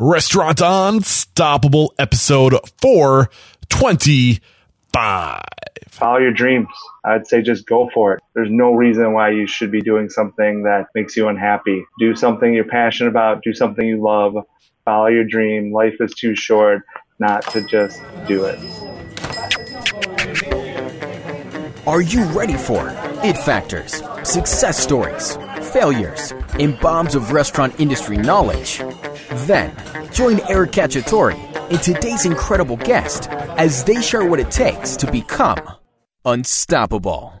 Restaurant Unstoppable, episode 425. Follow your dreams. I'd say just go for it. There's no reason why you should be doing something that makes you unhappy. Do something you're passionate about, do something you love, follow your dream. Life is too short not to just do it. Are you ready for it factors, success stories, failures, and bombs of restaurant industry knowledge? Then, join Eric Cacciatore and today's incredible guest as they share what it takes to become unstoppable.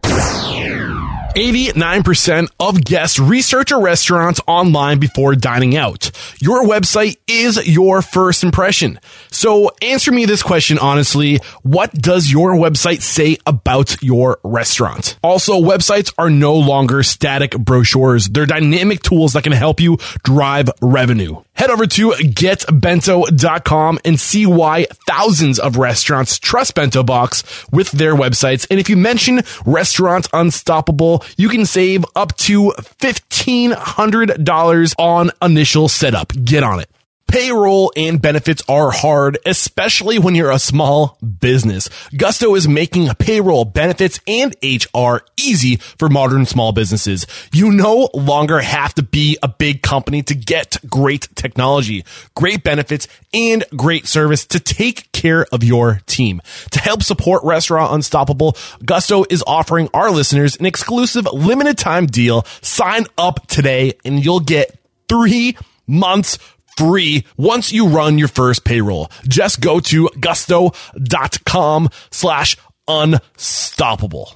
89% of guests research a restaurant online before dining out. Your website is your first impression. So answer me this question honestly. What does your website say about your restaurant? Also, websites are no longer static brochures. They're dynamic tools that can help you drive revenue. Head over to getbento.com and see why thousands of restaurants trust Bento Box with their websites. And if you mention Restaurant Unstoppable, you can save up to $1,500 on initial setup. Get on it. Payroll and benefits are hard, especially when you're a small business. Gusto is making payroll, benefits, and HR easy for modern small businesses. You no longer have to be a big company to get great technology, great benefits, and great service to take care of your team. To help support Restaurant Unstoppable, Gusto is offering our listeners an exclusive limited time deal. Sign up today and you'll get three months free once you run your first payroll. Just go to gusto.com slash unstoppable.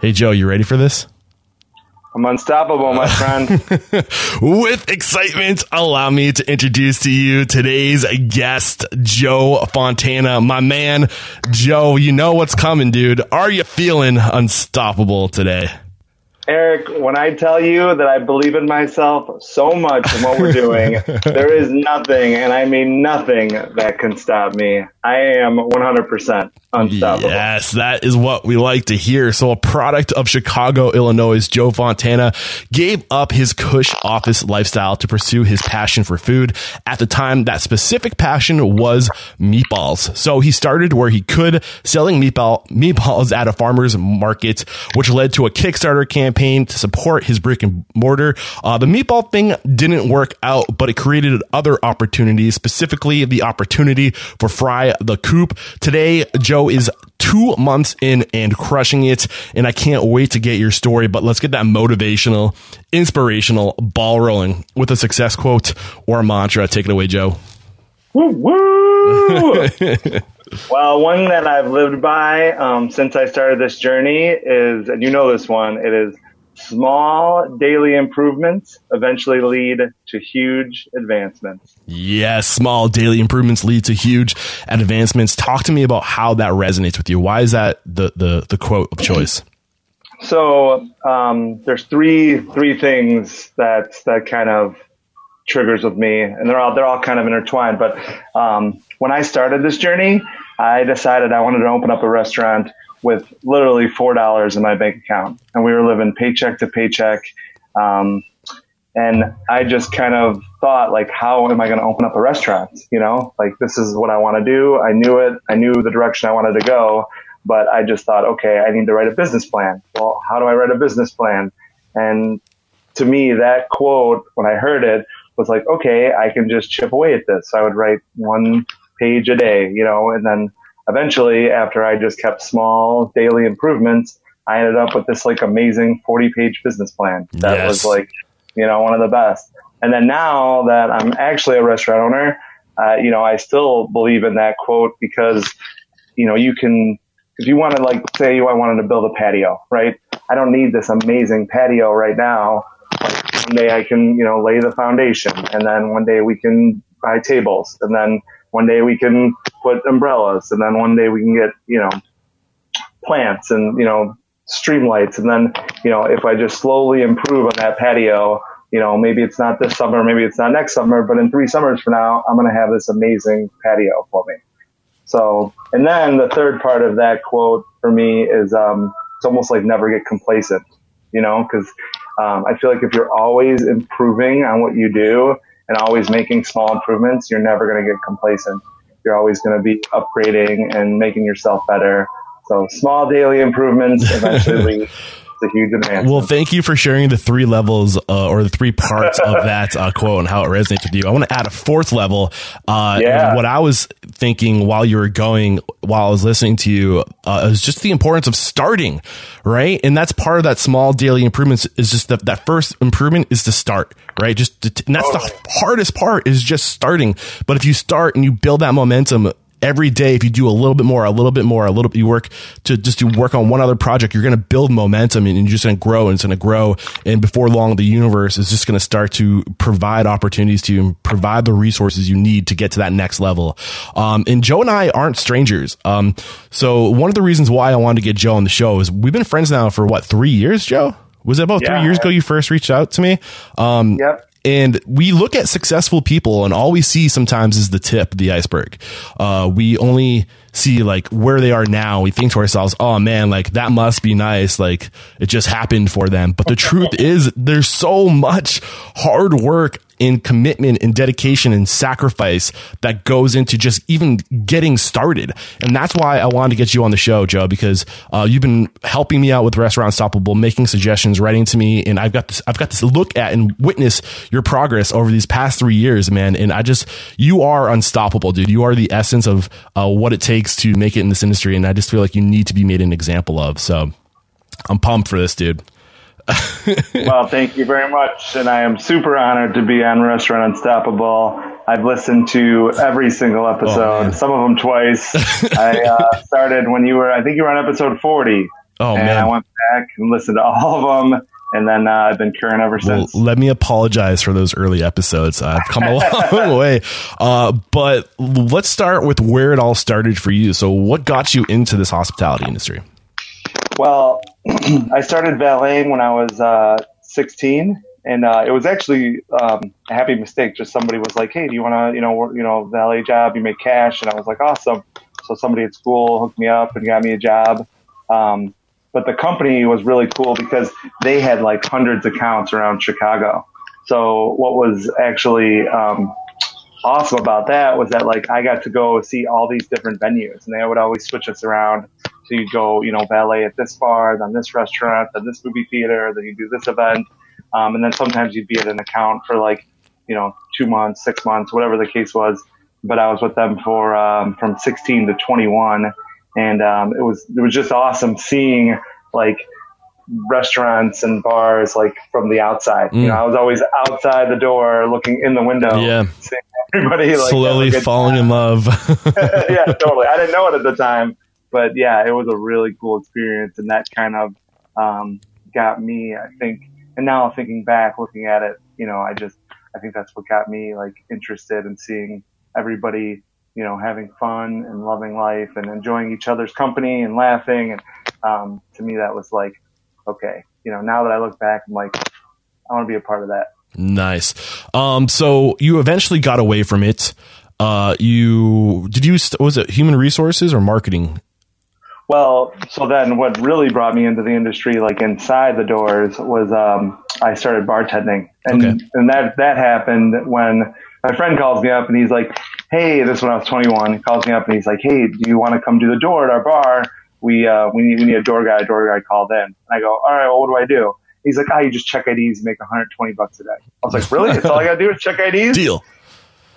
Hey, Joe, you ready for this? I'm unstoppable, my friend. With excitement, allow me to introduce to you today's guest, Joe Fontana. My man, Joe, you know what's coming, dude. Are you feeling unstoppable today? Eric, when I tell you that I believe in myself so much in what we're doing, there is nothing, and I mean nothing, that can stop me. I am 100% unstoppable. Yes, that is what we like to hear. So, a product of Chicago, Illinois, Joe Fontana gave up his cush office lifestyle to pursue his passion for food. At the time, that specific passion was meatballs. So, he started where he could, selling meatball meatballs at a farmer's market, which led to a Kickstarter campaign to support his brick and mortar. Uh, the meatball thing didn't work out, but it created other opportunities, specifically the opportunity for Fry the Coop. Today, Joe is two months in and crushing it. And I can't wait to get your story, but let's get that motivational, inspirational ball rolling with a success quote or a mantra. Take it away, Joe. Woo, woo! well, one that I've lived by um, since I started this journey is, and you know this one, it is small daily improvements eventually lead to huge advancements. Yes, small daily improvements lead to huge advancements. Talk to me about how that resonates with you. Why is that the the, the quote of choice? So um, there's three three things that that kind of triggers with me, and they're all they're all kind of intertwined. But um, when I started this journey, I decided I wanted to open up a restaurant with literally four dollars in my bank account, and we were living paycheck to paycheck. Um, and I just kind of thought, like, how am I going to open up a restaurant? You know, like this is what I want to do. I knew it. I knew the direction I wanted to go, but I just thought, okay, I need to write a business plan. Well, how do I write a business plan? And to me, that quote, when I heard it, was like, okay, I can just chip away at this. I would write one page a day, you know, and then eventually, after I just kept small daily improvements, I ended up with this like amazing 40 page business plan that Yes. was like, you know, one of the best. And then now that I'm actually a restaurant owner, uh, you know, I still believe in that quote because, you know, you can, if you want to like say I wanted to build a patio, right? I don't need this amazing patio right now. Like one day I can, you know, lay the foundation and then one day we can buy tables and then one day we can put umbrellas and then one day we can get, you know, plants and, you know, streamlights. And then, you know, if I just slowly improve on that patio, you know, maybe it's not this summer, maybe it's not next summer, but in three summers from now, I'm going to have this amazing patio for me. So, and then the third part of that quote for me is, um, it's almost like never get complacent, you know, cause um, I feel like if you're always improving on what you do and always making small improvements, you're never going to get complacent. You're always going to be upgrading and making yourself better. So small daily improvements eventually a huge advance. Well, thank you for sharing the three levels uh, or the three parts of that uh, quote and how it resonates with you. I want to add a fourth level. Uh, yeah. What I was thinking while you were going, while I was listening to you, uh, is just the importance of starting, right? And that's part of that small daily improvements is just that that first improvement is to start, right? Just to, and that's totally. the hardest part is just starting. But if you start and you build that momentum every day, if you do a little bit more, a little bit more, a little bit, you work to just to work on one other project, you're going to build momentum and you're just going to grow and it's going to grow. And before long, the universe is just going to start to provide opportunities to you and provide the resources you need to get to that next level. Um, and Joe and I aren't strangers. Um, so one of the reasons why I wanted to get Joe on the show is we've been friends now for what, three years, Joe? Was it about yeah, three years ago you first reached out to me? Um, yep. And we look at successful people and all we see sometimes is the tip the iceberg. Uh, we only see like where they are now. We think to ourselves, oh man, like that must be nice. Like it just happened for them. But the truth is there's so much hard work and commitment and dedication and sacrifice that goes into just even getting started. And that's why I wanted to get you on the show, Joe, because uh, you've been helping me out with Restaurant Unstoppable, making suggestions, writing to me, and I've got this, I've got this look at and witness your progress over these past three years, man. And I just, you are unstoppable, dude. You are the essence of uh, what it takes to make it in this industry. And I just feel like you need to be made an example of. So I'm pumped for this, dude. well, thank you very much. And I am super honored to be on Restaurant Unstoppable. I've listened to every single episode, oh, some of them twice. I uh, started when you were, I think you were on episode 40. Oh, and man. I went back and listened to all of them. And then uh, I've been current ever since. Well, let me apologize for those early episodes. I've come a long way. Uh, but let's start with where it all started for you. So, what got you into this hospitality industry? Well, I started valeting when I was uh, 16, and uh, it was actually um, a happy mistake. Just somebody was like, "Hey, do you want to, you know, work, you know, valet job? You make cash," and I was like, "Awesome." So somebody at school hooked me up and got me a job. Um, but the company was really cool because they had like hundreds of accounts around Chicago. So what was actually um, awesome about that was that like I got to go see all these different venues, and they would always switch us around so you'd go, you know, ballet at this bar, then this restaurant, then this movie theater, then you do this event. Um, and then sometimes you'd be at an account for like, you know, two months, six months, whatever the case was. But I was with them for, um, from 16 to 21. And, um, it was, it was just awesome seeing like restaurants and bars like from the outside. Mm. You know, I was always outside the door looking in the window. Yeah. Seeing everybody like slowly falling time. in love. yeah, totally. I didn't know it at the time but yeah, it was a really cool experience, and that kind of um, got me. I think, and now thinking back, looking at it, you know, I just I think that's what got me like interested in seeing everybody, you know, having fun and loving life and enjoying each other's company and laughing. And um, to me, that was like, okay, you know, now that I look back, I'm like, I want to be a part of that. Nice. Um, so you eventually got away from it. Uh, you did you was it human resources or marketing well, so then what really brought me into the industry, like inside the doors, was um, I started bartending, and okay. and that that happened when my friend calls me up and he's like, "Hey, this is when I was 21." He calls me up and he's like, "Hey, do you want to come do the door at our bar? We uh, we need we need a door guy." A door guy called in, and I go, "All right, well, what do I do?" He's like, "Ah, oh, you just check IDs, make 120 bucks a day." I was like, "Really? That's all I got to do is check IDs?" Deal.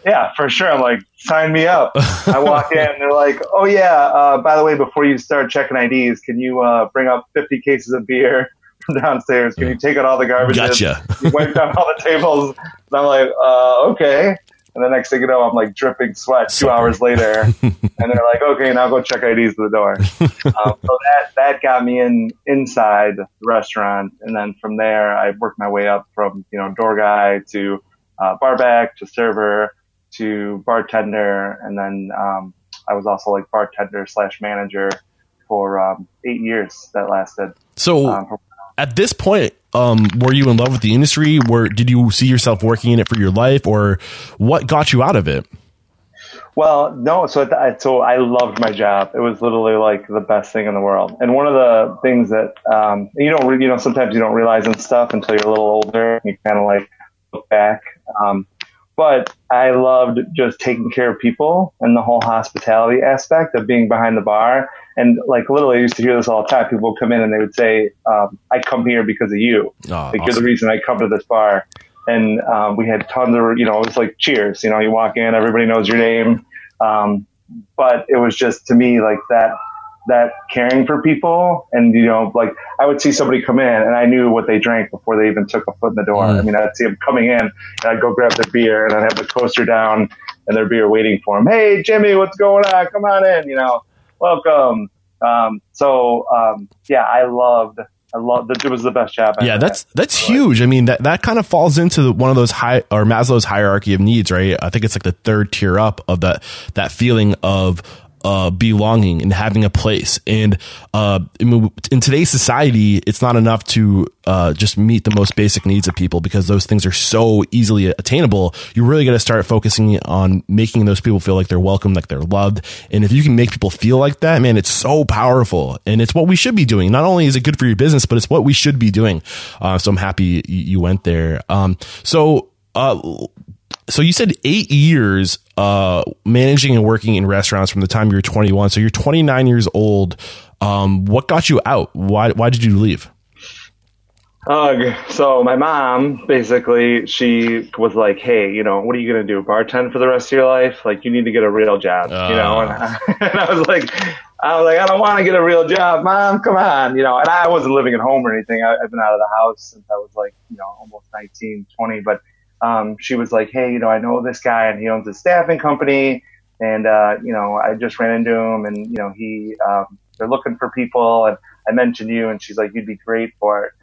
Yeah, for sure. I'm like, sign me up. I walk in, they're like, oh yeah, uh, by the way, before you start checking IDs, can you uh, bring up 50 cases of beer downstairs? Can you take out all the garbage? Gotcha. you wipe down all the tables. And I'm like, uh, okay. And the next thing you know, I'm like dripping sweat two hours later, and they're like, "Okay, now go check IDs to the door." um, so that that got me in inside the restaurant, and then from there, I worked my way up from you know door guy to uh, barback to server, to bartender, and then um, I was also like bartender slash manager for um, eight years. That lasted. So um, at this point, um, were you in love with the industry? Were did you see yourself working in it for your life, or what got you out of it? Well, no. So th- so I loved my job. It was literally like the best thing in the world. And one of the things that um, you don't you know sometimes you don't realize and stuff until you're a little older. You kind of like look back. Um, but I loved just taking care of people and the whole hospitality aspect of being behind the bar. And like literally, I used to hear this all the time. People would come in and they would say, um, "I come here because of you. Oh, like awesome. you're the reason I come to this bar." And um, we had tons of, you know, it was like cheers. You know, you walk in, everybody knows your name. Um, but it was just to me like that that caring for people and you know like I would see somebody come in and I knew what they drank before they even took a foot in the door. Mm. I mean I'd see them coming in and I'd go grab their beer and I'd have the coaster down and their beer waiting for them. Hey Jimmy, what's going on? Come on in, you know. Welcome. Um, so um, yeah, I loved I loved it was the best job. I Yeah, that's had. that's huge. I mean, that that kind of falls into the, one of those high or Maslow's hierarchy of needs, right? I think it's like the third tier up of that that feeling of uh, belonging and having a place. And uh, in today's society, it's not enough to uh, just meet the most basic needs of people because those things are so easily attainable. You really got to start focusing on making those people feel like they're welcome, like they're loved. And if you can make people feel like that, man, it's so powerful. And it's what we should be doing. Not only is it good for your business, but it's what we should be doing. Uh, so I'm happy you went there. Um, so, uh, so you said eight years uh, managing and working in restaurants from the time you were 21. So you're 29 years old. Um, what got you out? Why why did you leave? Ugh. So my mom basically she was like, "Hey, you know, what are you gonna do? Bartend for the rest of your life? Like, you need to get a real job, you know?" And I, and I was like, "I was like, I don't want to get a real job, mom. Come on, you know." And I wasn't living at home or anything. I, I've been out of the house since I was like, you know, almost 19, 20. But um, she was like, "Hey, you know, I know this guy, and he owns a staffing company, and uh, you know, I just ran into him, and you know, he um, they're looking for people, and I mentioned you, and she's like, you'd be great for it."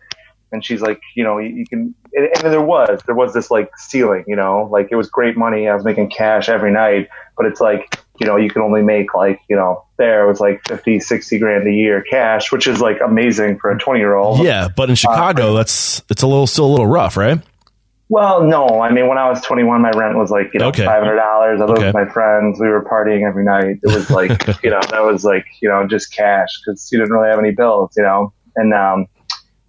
and she's like, you know, you, you can, and, and there was, there was this like ceiling, you know, like it was great money. I was making cash every night, but it's like, you know, you can only make like, you know, there it was like 50, 60 grand a year cash, which is like amazing for a 20 year old. Yeah, but in Chicago, that's it's a little still a little rough, right? Well, no, I mean, when I was 21, my rent was like, you know, Okay. $500. I lived Okay. with my friends. We were partying every night. It was like, you know, that was like, you know, just cash because you didn't really have any bills, you know? And, um,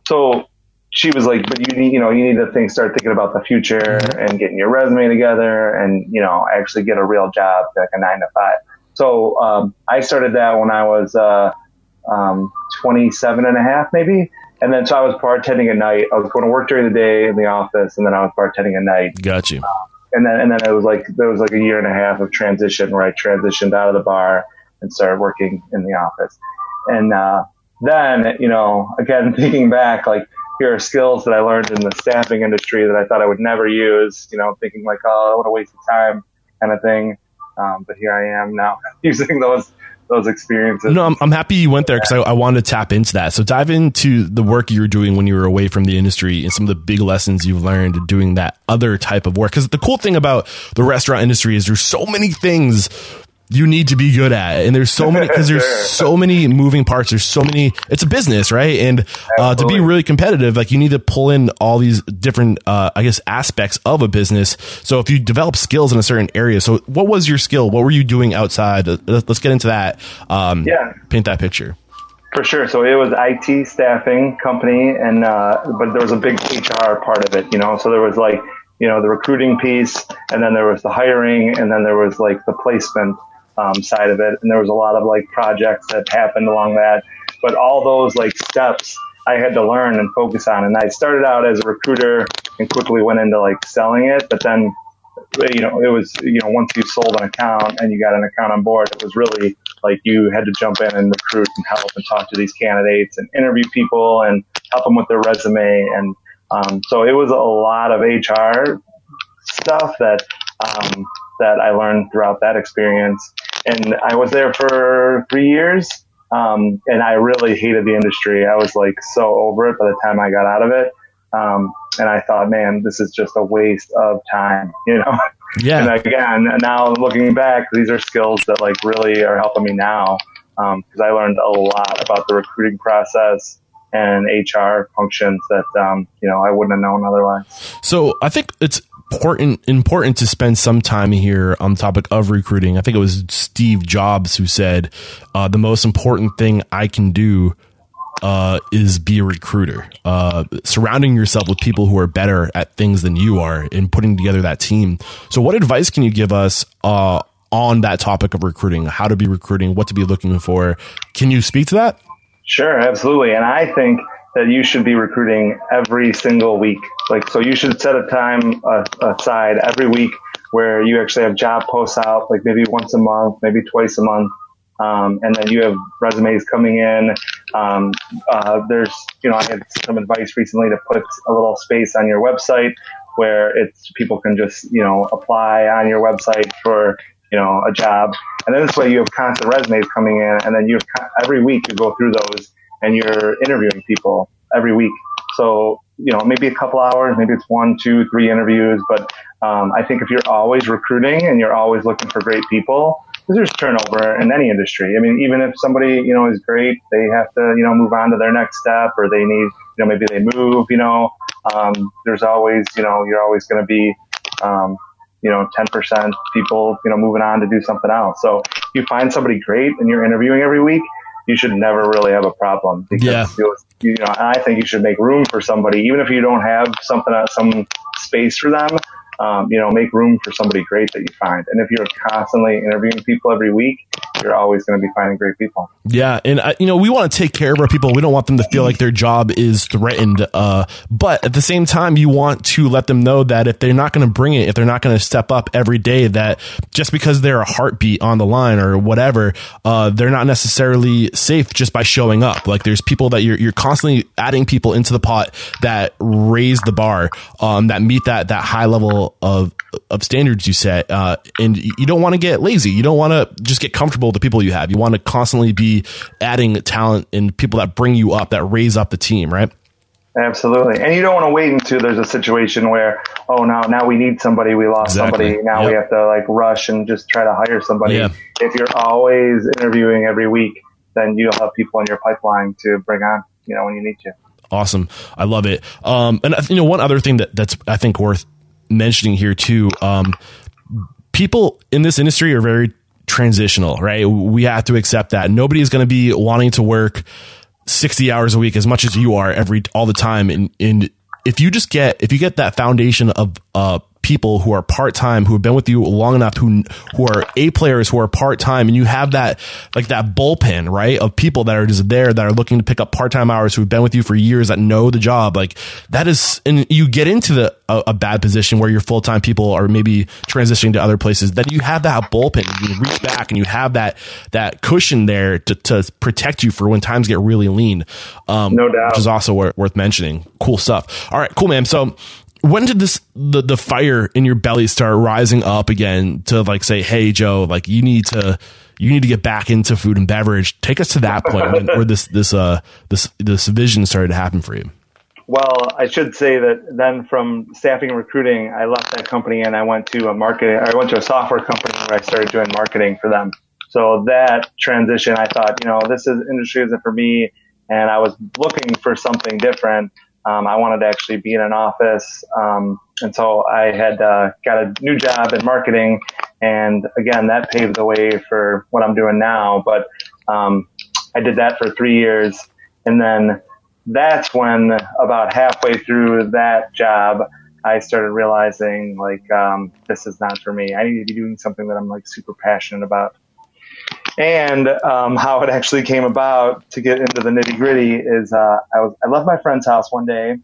so she was like, but you need, you know, you need to think, start thinking about the future Mm-hmm. and getting your resume together and, you know, actually get a real job, like a nine to five. So, um, I started that when I was, uh, um, 27 and a half maybe. And then so I was bartending at night. I was going to work during the day in the office and then I was bartending at night. Got you. And then, and then it was like, there was like a year and a half of transition where I transitioned out of the bar and started working in the office. And, uh, then, you know, again, thinking back, like, here are skills that I learned in the staffing industry that I thought I would never use, you know, thinking like, oh, what a waste of time kind of thing. Um, but here I am now using those, those experiences. No, I'm, I'm happy you went there because I, I wanted to tap into that. So dive into the work you were doing when you were away from the industry and some of the big lessons you've learned doing that other type of work. Because the cool thing about the restaurant industry is there's so many things you need to be good at, and there's so many because there's so many moving parts. There's so many. It's a business, right? And uh, to be really competitive, like you need to pull in all these different, uh, I guess, aspects of a business. So if you develop skills in a certain area, so what was your skill? What were you doing outside? Let's get into that. Um, Yeah. paint that picture. For sure. So it was IT staffing company, and uh, but there was a big HR part of it, you know. So there was like you know the recruiting piece, and then there was the hiring, and then there was like the placement um, side of it, and there was a lot of like projects that happened along that. But all those like steps I had to learn and focus on, and I started out as a recruiter and quickly went into like selling it, but then you know, it was, you know, once you sold an account and you got an account on board, it was really like you had to jump in and recruit and help and talk to these candidates and interview people and help them with their resume. And, um, so it was a lot of HR stuff that, um, that I learned throughout that experience. And I was there for three years. Um, and I really hated the industry. I was like so over it by the time I got out of it. Um, and I thought, man, this is just a waste of time, you know? Yeah. And again, now looking back, these are skills that like really are helping me now. Um, cause I learned a lot about the recruiting process and HR functions that, um, you know, I wouldn't have known otherwise. So I think it's important important to spend some time here on the topic of recruiting. I think it was Steve Jobs who said uh, the most important thing I can do uh, is be a recruiter. Uh, surrounding yourself with people who are better at things than you are and putting together that team. So, what advice can you give us uh, on that topic of recruiting? How to be recruiting, what to be looking for? Can you speak to that? Sure, absolutely. And I think that you should be recruiting every single week. Like, so you should set a time uh, aside every week where you actually have job posts out, like maybe once a month, maybe twice a month. Um, and then you have resumes coming in. Um, uh, there's, you know, I had some advice recently to put a little space on your website where it's people can just, you know, apply on your website for, you know, a job. And then this way you have constant resumes coming in, and then you have every week you go through those and you're interviewing people every week. So, you know, maybe a couple hours, maybe it's one, two, three interviews. But um, I think if you're always recruiting and you're always looking for great people, there's turnover in any industry. I mean, even if somebody, you know, is great, they have to, you know, move on to their next step or they need, you know, maybe they move, you know, um, there's always, you know, you're always going to be, um, you know, 10% people, you know, moving on to do something else. So you find somebody great and you're interviewing every week, you should never really have a problem. Because, yeah. You know, I think you should make room for somebody, even if you don't have something, some space for them um, you know, make room for somebody great that you find. And if you're constantly interviewing people every week, you're always going to be finding great people. Yeah, and uh, you know, we want to take care of our people. We don't want them to feel like their job is threatened. Uh, but at the same time, you want to let them know that if they're not going to bring it, if they're not going to step up every day, that just because they're a heartbeat on the line or whatever, uh, they're not necessarily safe just by showing up. Like there's people that you're you're constantly adding people into the pot that raise the bar, um, that meet that that high level of of standards you set, uh, and you don't want to get lazy. You don't want to just get comfortable with the people you have. You want to constantly be adding talent and people that bring you up, that raise up the team, right? Absolutely, and you don't want to wait until there's a situation where, oh, now now we need somebody, we lost exactly. somebody, now yep. we have to like rush and just try to hire somebody. Yeah. If you're always interviewing every week, then you'll have people in your pipeline to bring on, you know, when you need to. Awesome, I love it. Um, and you know, one other thing that that's I think worth mentioning here too. Um, people in this industry are very transitional, right? We have to accept that nobody is going to be wanting to work 60 hours a week as much as you are every all the time and, and if you just get if you get that foundation of uh people who are part time, who have been with you long enough, who who are A players, who are part time, and you have that like that bullpen, right, of people that are just there that are looking to pick up part time hours, who've been with you for years, that know the job. Like that is, and you get into the a, a bad position where your full time people are maybe transitioning to other places. Then you have that bullpen, you reach back, and you have that that cushion there to to protect you for when times get really lean. Um, no doubt, which is also worth mentioning. Cool stuff. All right, cool, man. So when did this the the fire in your belly start rising up again to like say, hey Joe, like you need to you need to get back into food and beverage. Take us to that point when, where this this uh this this vision started to happen for you. Well, I should say that then from staffing and recruiting, I left that company and I went to a marketing. I went to a software company where I started doing marketing for them. So that transition, I thought, you know, this is industry isn't for me, and I was looking for something different. Um, I wanted to actually be in an office. Um, and so I had uh, got a new job in marketing. And again, that paved the way for what I'm doing now. But um, I did that for three years. And then that's when, about halfway through that job, I started realizing like um, this is not for me. I need to be doing something that I'm like super passionate about. And um, how it actually came about to get into the nitty gritty is uh, I was I left my friend's house one day,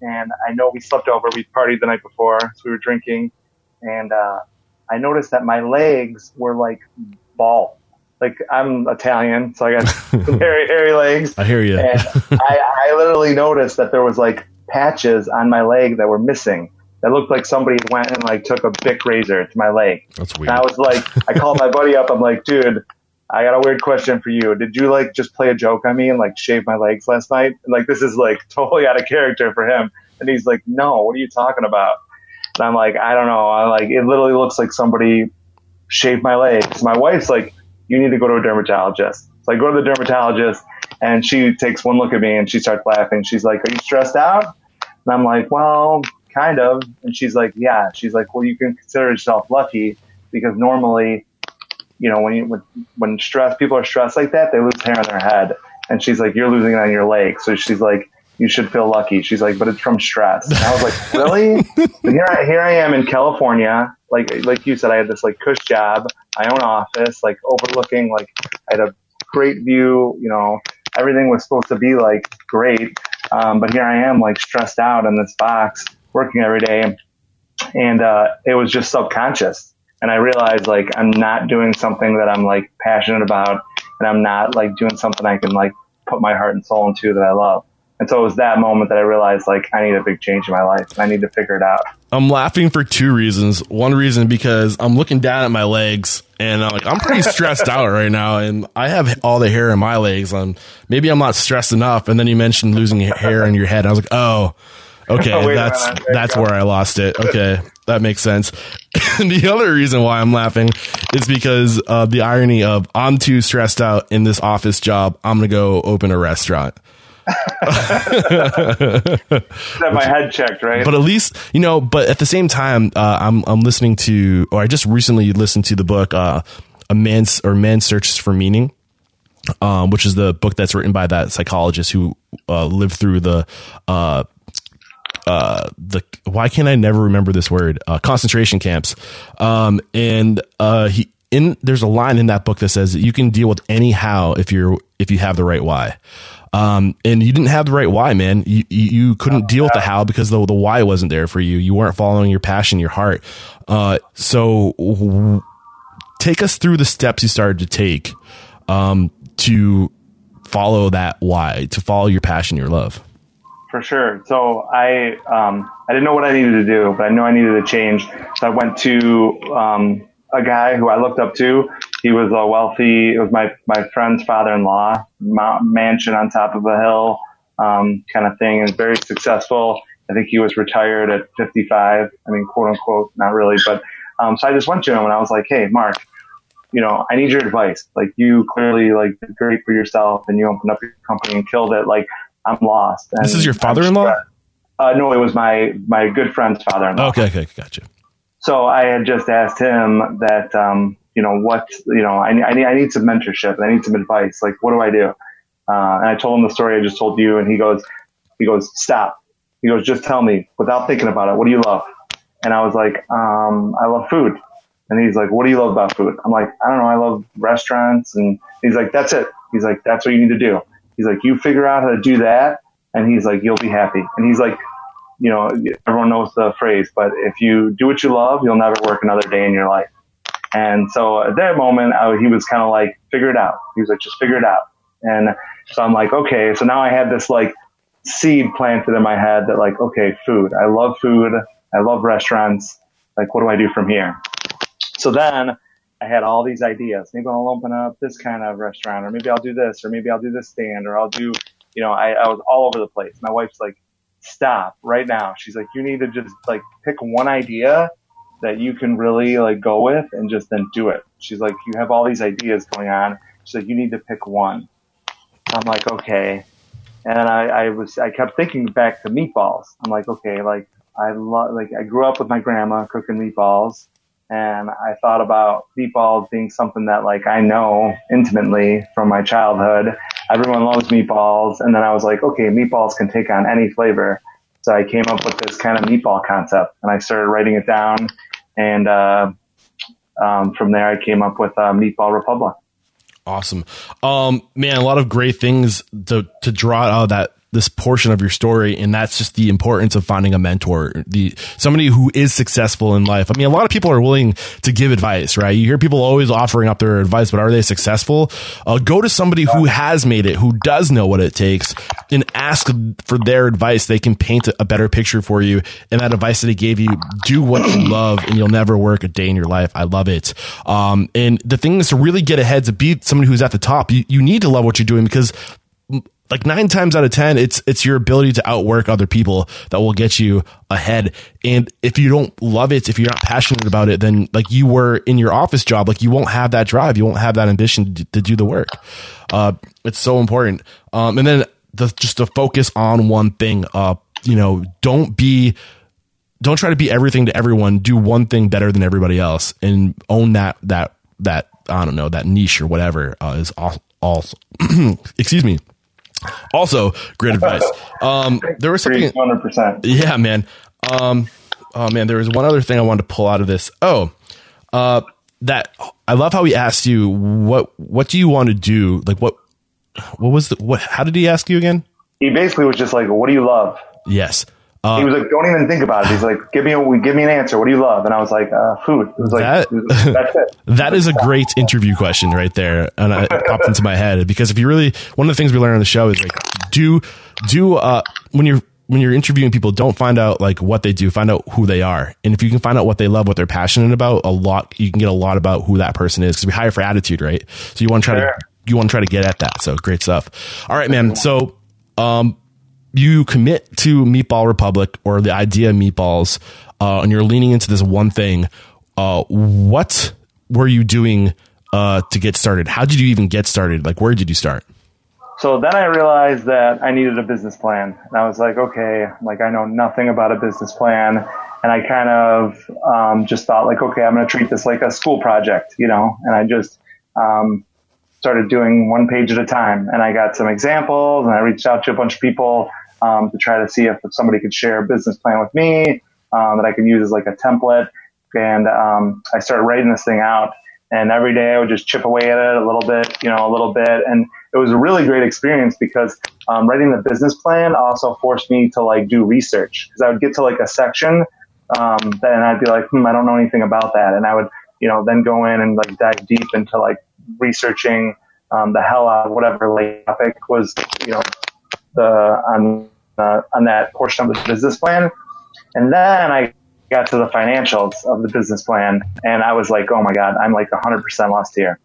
and I know we slept over. We partied the night before, so we were drinking, and uh, I noticed that my legs were like bald. Like I'm Italian, so I got hairy, hairy legs. I hear you. and I, I literally noticed that there was like patches on my leg that were missing that looked like somebody went and like took a Bic razor to my leg. That's weird. And I was like, I called my buddy up. I'm like, dude, I got a weird question for you. Did you like just play a joke on me and like shave my legs last night? Like this is like totally out of character for him. And he's like, No, what are you talking about? And I'm like, I don't know. I like it literally looks like somebody shaved my legs. My wife's like, You need to go to a dermatologist. So I go to the dermatologist and she takes one look at me and she starts laughing. She's like, Are you stressed out? And I'm like, Well, kind of. And she's like, yeah. She's like, well, you can consider yourself lucky because normally, you know, when you, when, when stress, people are stressed like that, they lose hair on their head. And she's like, you're losing it on your leg. So she's like, you should feel lucky. She's like, but it's from stress. And I was like, really? here I, here I am in California. Like, like you said, I had this like cush job, my own office, like overlooking, like I had a great view, you know, everything was supposed to be like great. Um, but here I am like stressed out in this box working every day. And, uh, it was just subconscious. And I realized like I'm not doing something that I'm like passionate about and I'm not like doing something I can like put my heart and soul into that I love. And so it was that moment that I realized like I need a big change in my life. I need to figure it out. I'm laughing for two reasons. One reason because I'm looking down at my legs and I'm like I'm pretty stressed out right now, and I have all the hair in my legs. I'm maybe I'm not stressed enough. And then you mentioned losing hair in your head. I was like, oh, okay, that's that's where I lost it. Okay, that makes sense. the other reason why I'm laughing is because of the irony of I'm too stressed out in this office job. I'm gonna go open a restaurant. Have my head checked, right? But at least you know. But at the same time, uh, I'm I'm listening to, or I just recently listened to the book, uh, "A Man's or Man Searches for Meaning," um, which is the book that's written by that psychologist who uh, lived through the. Uh, uh, the why can't I never remember this word? Uh, concentration camps, um, and uh, he in there's a line in that book that says you can deal with any how if you're if you have the right why. Um, and you didn't have the right why, man. You, you, couldn't deal with the how because the, the why wasn't there for you. You weren't following your passion, your heart. Uh, so w- take us through the steps you started to take, um, to follow that why, to follow your passion, your love. For sure. So I, um, I didn't know what I needed to do, but I knew I needed to change. So I went to, um, a guy who I looked up to. He was a wealthy, it was my, my friend's father-in-law, mansion on top of a hill, um, kind of thing, and very successful. I think he was retired at 55. I mean, quote unquote, not really, but, um, so I just went to him and I was like, Hey, Mark, you know, I need your advice. Like you clearly like did great for yourself and you opened up your company and killed it. Like I'm lost. And this is your father-in-law? Uh, no, it was my, my good friend's father-in-law. Okay. Okay. Gotcha. So I had just asked him that, um, you know, what, you know, I, I need, I need some mentorship and I need some advice. Like, what do I do? Uh, and I told him the story I just told you and he goes, he goes, stop. He goes, just tell me without thinking about it. What do you love? And I was like, um, I love food. And he's like, what do you love about food? I'm like, I don't know. I love restaurants. And he's like, that's it. He's like, that's what you need to do. He's like, you figure out how to do that. And he's like, you'll be happy. And he's like, you know, everyone knows the phrase, but if you do what you love, you'll never work another day in your life. And so at that moment, I, he was kind of like, figure it out. He was like, just figure it out. And so I'm like, okay. So now I had this like seed planted in my head that like, okay, food. I love food. I love restaurants. Like, what do I do from here? So then I had all these ideas. Maybe I'll open up this kind of restaurant, or maybe I'll do this, or maybe I'll do this stand, or I'll do, you know, I, I was all over the place. My wife's like, stop right now. She's like, you need to just like pick one idea that you can really like go with and just then do it. She's like, you have all these ideas going on. She's like, you need to pick one. I'm like, okay. And I, I was, I kept thinking back to meatballs. I'm like, okay, like I love, like I grew up with my grandma cooking meatballs and I thought about meatballs being something that like I know intimately from my childhood. Everyone loves meatballs, and then I was like, okay, meatballs can take on any flavor. So I came up with this kind of meatball concept, and I started writing it down, and uh, um, from there I came up with uh, Meatball Republic. Awesome, um, man! A lot of great things to to draw out of that this portion of your story and that's just the importance of finding a mentor the somebody who is successful in life. I mean a lot of people are willing to give advice right? You hear people always offering up their advice but are they successful? Uh, go to somebody who has made it who does know what it takes and ask for their advice. They can paint a better picture for you and that advice that they gave you do what you love and you'll never work a day in your life. I love it. Um, and the thing is to really get ahead to be somebody who's at the top you, you need to love what you're doing because like nine times out of 10, it's, it's your ability to outwork other people that will get you ahead. And if you don't love it, if you're not passionate about it, then like you were in your office job, like you won't have that drive. You won't have that ambition to, do the work. Uh, it's so important. Um, and then the, just to focus on one thing, uh, you know, don't be, don't try to be everything to everyone. Do one thing better than everybody else, and own that that that I don't know that niche or whatever uh, is all. Also, excuse me. Also, great advice. Um, there was something. Hundred percent. Yeah, man. Um, oh man, there was one other thing I wanted to pull out of this. Oh, uh, that I love how he asked you what what do you want to do? Like what what was the what? How did he ask you again? He basically was just like, "What do you love?" Yes. He was like, "Don't even think about it." He's like, "Give me a give me an answer. What do you love?" And I was like, uh, "Food." It was like, That- it was- "That's it." That is a great interview question right there, and it popped into my head because if you really, one of the things we learn on the show is like do do uh when you're when you're interviewing people, don't find out like what they do, find out who they are, and if you can find out what they love, what they're passionate about, a lot you can get a lot about who that person is because we hire for attitude, right? So you want to try Sure. to you want to try to get at that. So great stuff. All right, man. So um you commit to Meatball Republic or the idea of meatballs, uh, and you're leaning into this one thing. Uh, what were you doing uh, to get started? How did you even get started? Like, where did you start? So then I realized that I needed a business plan. And I was like, okay, like I know nothing about a business plan. And I kind of um, just thought like, okay, I'm going to treat this like a school project, you know, and I just um, started doing one page at a time. And I got some examples and I reached out to a bunch of people um, to try to see if somebody could share a business plan with me um, that I could use as like a template. And um, I started writing this thing out. And every day I would just chip away at it a little bit, you know, a little bit. And it was a really great experience because um, writing the business plan also forced me to like do research because I would get to like a section um, then I'd be like, hmm, I don't know anything about that. And I would, you know, then go in and like dive deep into like researching um, the hell out of whatever topic was, you know, the on uh, on that portion of the business plan. And then I got to the financials of the business plan, and I was like, oh my god, I'm like 100% lost here.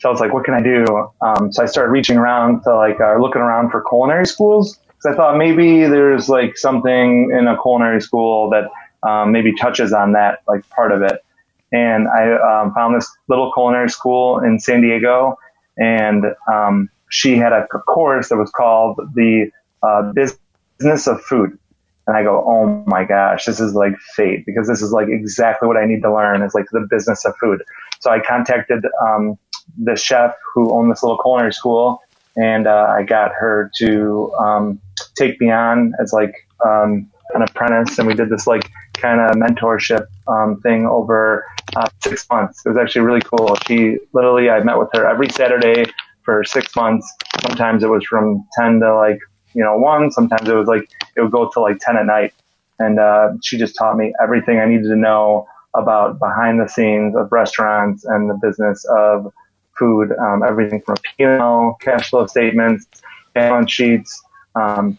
So I was like, what can I do? Um, so I started reaching around to like, uh, looking around for culinary schools because I thought maybe there's like something in a culinary school that um, maybe touches on that like part of it. And I um, found this little culinary school in San Diego, and um, she had a course that was called the uh, Business of Food. And I go, oh my gosh, this is like fate because this is like exactly what I need to learn is like the business of food. So I contacted um, the chef who owned this little culinary school, and uh, I got her to um, take me on as like um, an apprentice, and we did this like kind of mentorship um, thing over uh, six months. It was actually really cool. She literally, I met with her every Saturday for six months. Sometimes it was from ten to like you know one. Sometimes it was like it would go to like ten at night, and uh, she just taught me everything I needed to know about behind the scenes of restaurants and the business of food, um, everything from P&L, cash flow statements, balance sheets, um,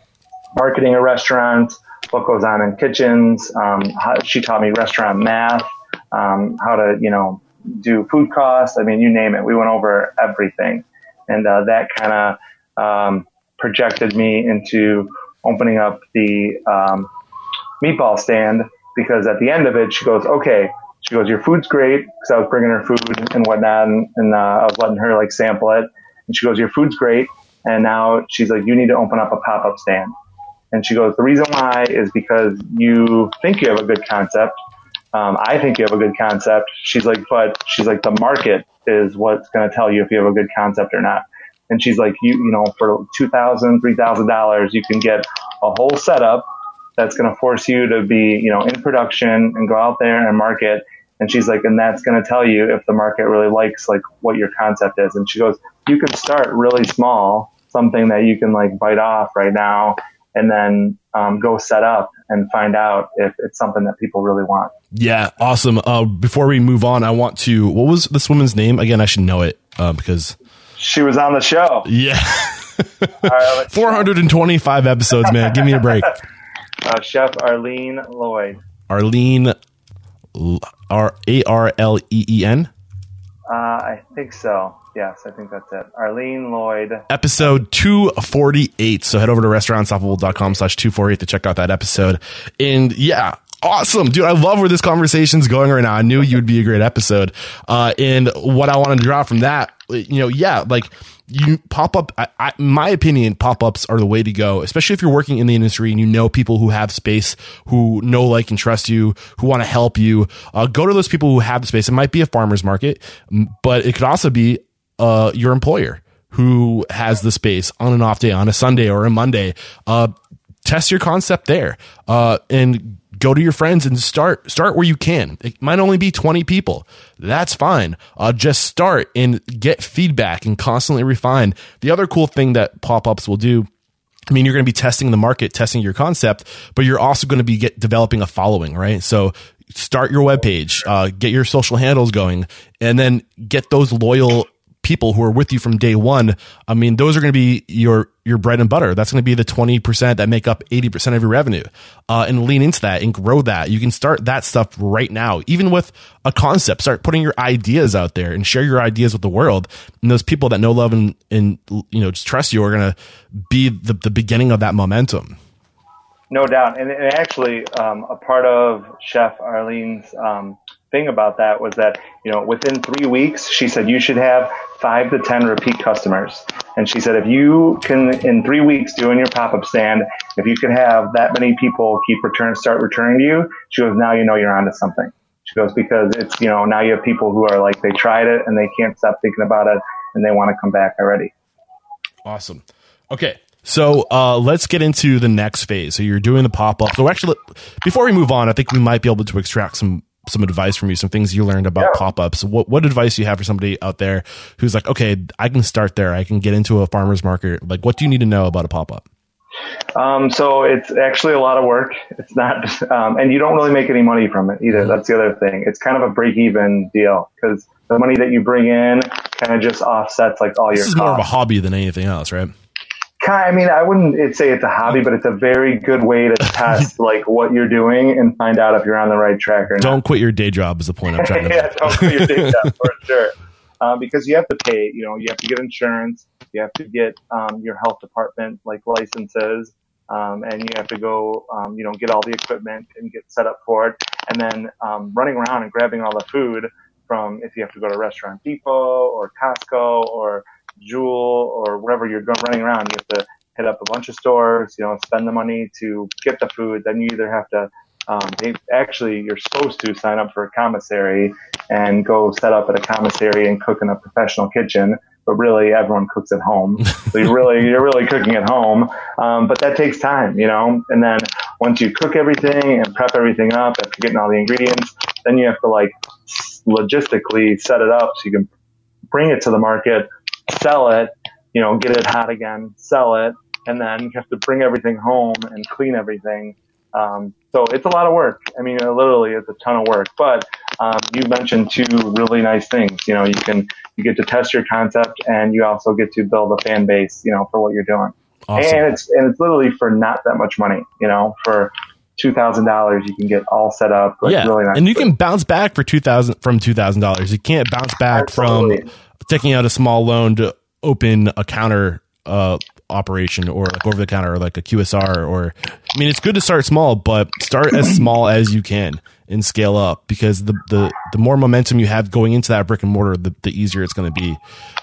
marketing a restaurant, what goes on in kitchens. Um, how, she taught me restaurant math, um, how to, you know, do food costs. I mean, you name it. We went over everything. And uh, that kind of um, projected me into opening up the um, meatball stand because at the end of it, she goes, okay, she goes, your food's great because I was bringing her food and whatnot, and, and uh, I was letting her like sample it. And she goes, your food's great, and now she's like, you need to open up a pop up stand. And she goes, the reason why is because you think you have a good concept. Um, I think you have a good concept. She's like, but she's like, the market is what's going to tell you if you have a good concept or not. And she's like, you, you know, for two thousand, three thousand dollars, you can get a whole setup that's going to force you to be, you know, in production and go out there and market. And she's like, and that's going to tell you if the market really likes like what your concept is. And she goes, you can start really small, something that you can like bite off right now, and then um, go set up and find out if it's something that people really want. Yeah, awesome. Uh, before we move on, I want to. What was this woman's name again? I should know it uh, because She was on the show. yeah, right, let's- 425 episodes, man. Give me a break. uh, Chef Arlene Lloyd. Arlene, R A R L E E N. Uh, I think so. Yes, I think that's it. Arlene Lloyd. episode 248 so head over to restaurantunstoppable.com slash 248 to check out that episode and yeah Awesome, dude. I love where this conversation's going right now. I knew you'd be a great episode. Uh, and what I want to draw from that, you know, yeah, like you pop up, I, I, my opinion, pop ups are the way to go, especially if you're working in the industry and you know people who have space, who know, like, and trust you, who want to help you. Uh, go to those people who have the space. It might be a farmer's market, but it could also be uh, your employer who has the space on an off day, on a Sunday or a Monday. Uh, test your concept there uh, and go to your friends and start start where you can. It might only be 20 people. That's fine. Uh, just start and get feedback and constantly refine. The other cool thing that pop-ups will do I mean, you're going to be testing the market, testing your concept, but you're also going to be get, developing a following, right? So start your webpage, uh, get your social handles going, and then get those loyal people who are with you from day one, I mean, those are going to be your your bread and butter. That's going to be the twenty percent that make up eighty percent of your revenue, uh, and lean into that and grow that. You can start that stuff right now, even with a concept. Start putting your ideas out there and share your ideas with the world. And those people that know, love, and and you know just trust you are going to be the the beginning of that momentum. No doubt, and, and actually, um, a part of Chef Arlene's um, thing about that was that, you know, within three weeks, she said you should have five to 10 repeat customers. And she said, if you can, in three weeks doing your pop up stand, if you can have that many people keep return, start returning to you, she goes, now you know you're onto something. She goes, because it's, you know, now you have people who are like, they tried it and they can't stop thinking about it and they want to come back already. Awesome. Okay. So uh, let's get into the next phase. So you're doing the pop up. So actually, before we move on, I think we might be able to extract some some advice from you, some things you learned about yeah. pop ups. What what advice do you have for somebody out there who's like, okay, I can start there. I can get into a farmer's market. Like, what do you need to know about a pop up? Um, so it's actually a lot of work. It's not, um, and you don't really make any money from it either. Mm-hmm. That's the other thing. It's kind of a break even deal because the money that you bring in kind of just offsets like all this your. This is costs. more of a hobby than anything else, right? I mean, I wouldn't say it's a hobby, but it's a very good way to test like what you're doing and find out if you're on the right track or not. Don't quit your day job is the point I'm trying to yeah, make. don't quit your day job for sure. Um, because you have to pay, you know, you have to get insurance, you have to get um, your health department like licenses, um, and you have to go, um, you know, get all the equipment and get set up for it, and then um, running around and grabbing all the food from if you have to go to Restaurant Depot or Costco or Jewel or wherever you're going running around, you have to hit up a bunch of stores, you know, spend the money to get the food. Then you either have to, um, actually, you're supposed to sign up for a commissary and go set up at a commissary and cook in a professional kitchen. But really, everyone cooks at home, so you're really you're really cooking at home. Um, but that takes time, you know. And then once you cook everything and prep everything up after getting all the ingredients, then you have to like logistically set it up so you can bring it to the market sell it, you know, get it hot again, sell it, and then you have to bring everything home and clean everything. Um, so it's a lot of work. I mean, literally, it's a ton of work. But um, you mentioned two really nice things. You know, you can you get to test your concept, and you also get to build a fan base. You know, for what you're doing. Awesome. And it's and it's literally for not that much money. You know, for two thousand dollars, you can get all set up. Like, yeah, really nice and you food. can bounce back for two thousand from two thousand dollars. You can't bounce back Absolutely. from taking out a small loan to open a counter uh, operation or like over the counter or like a QSR or I mean it's good to start small but start as small as you can and scale up because the the the more momentum you have going into that brick and mortar the, the easier it's going to be.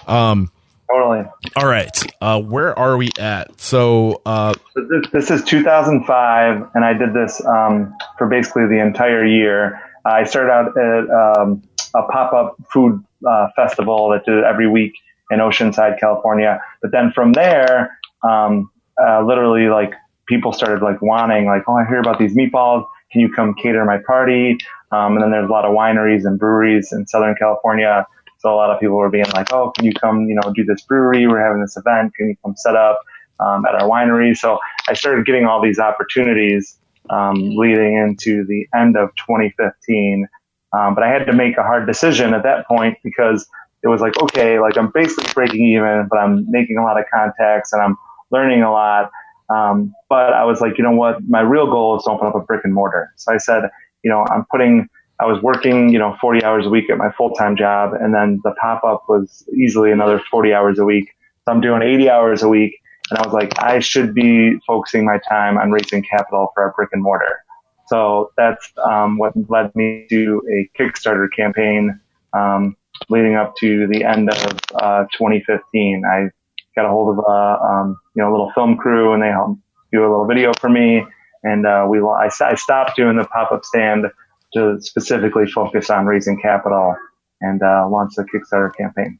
Um totally. all right. Uh where are we at? So uh so this, this, is 2005 and I did this um for basically the entire year. I started out at um, a pop-up food uh, festival that did it every week in Oceanside, California. But then from there, um, uh, literally like people started like wanting like, oh, I hear about these meatballs. Can you come cater my party? Um, and then there's a lot of wineries and breweries in Southern California. So a lot of people were being like, oh, can you come, you know, do this brewery? We're having this event. Can you come set up um, at our winery? So I started getting all these opportunities um, leading into the end of 2015. Um, but I had to make a hard decision at that point because it was like, okay, like I'm basically breaking even, but I'm making a lot of contacts and I'm learning a lot. Um, but I was like, you know what? My real goal is to open up a brick and mortar. So I said, you know, I'm putting, I was working, you know, 40 hours a week at my full-time job. And then the pop-up was easily another 40 hours a week. So I'm doing 80 hours a week. And I was like, I should be focusing my time on raising capital for our brick and mortar. So that's um, what led me to a Kickstarter campaign um, leading up to the end of uh, 2015. I got a hold of a um, you know a little film crew, and they helped do a little video for me. And uh, we I, I stopped doing the pop up stand to specifically focus on raising capital and uh, launch the Kickstarter campaign.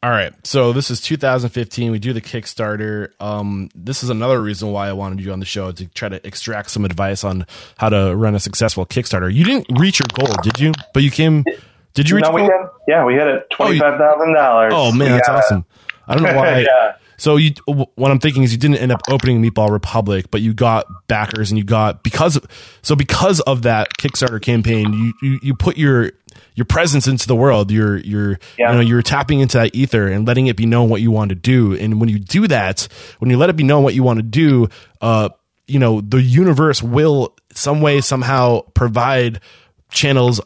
All right. So this is 2015. We do the Kickstarter. Um, this is another reason why I wanted you on the show to try to extract some advice on how to run a successful Kickstarter. You didn't reach your goal, did you? But you came. Did you reach? No, we goal? did. Yeah, we hit it. Twenty five thousand dollars. Oh man, that's awesome. It. I don't know why. yeah. So you, what I'm thinking is you didn't end up opening Meatball Republic, but you got backers and you got because so because of that Kickstarter campaign, you, you, you put your your presence into the world. You're you're yeah. you know you're tapping into that ether and letting it be known what you want to do. And when you do that, when you let it be known what you want to do, uh, you know the universe will some way somehow provide channels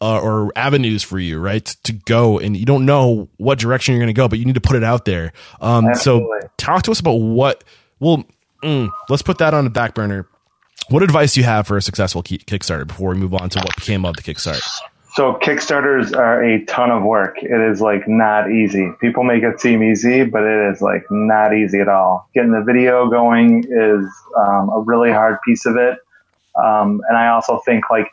uh, or avenues for you, right, to go, and you don't know what direction you're going to go, but you need to put it out there. Um, so, talk to us about what. Well, mm, let's put that on the back burner. What advice do you have for a successful Kickstarter before we move on to what became of the Kickstarter? So Kickstarters are a ton of work. It is like not easy. People make it seem easy, but it is like not easy at all. Getting the video going is um, a really hard piece of it. Um, and I also think like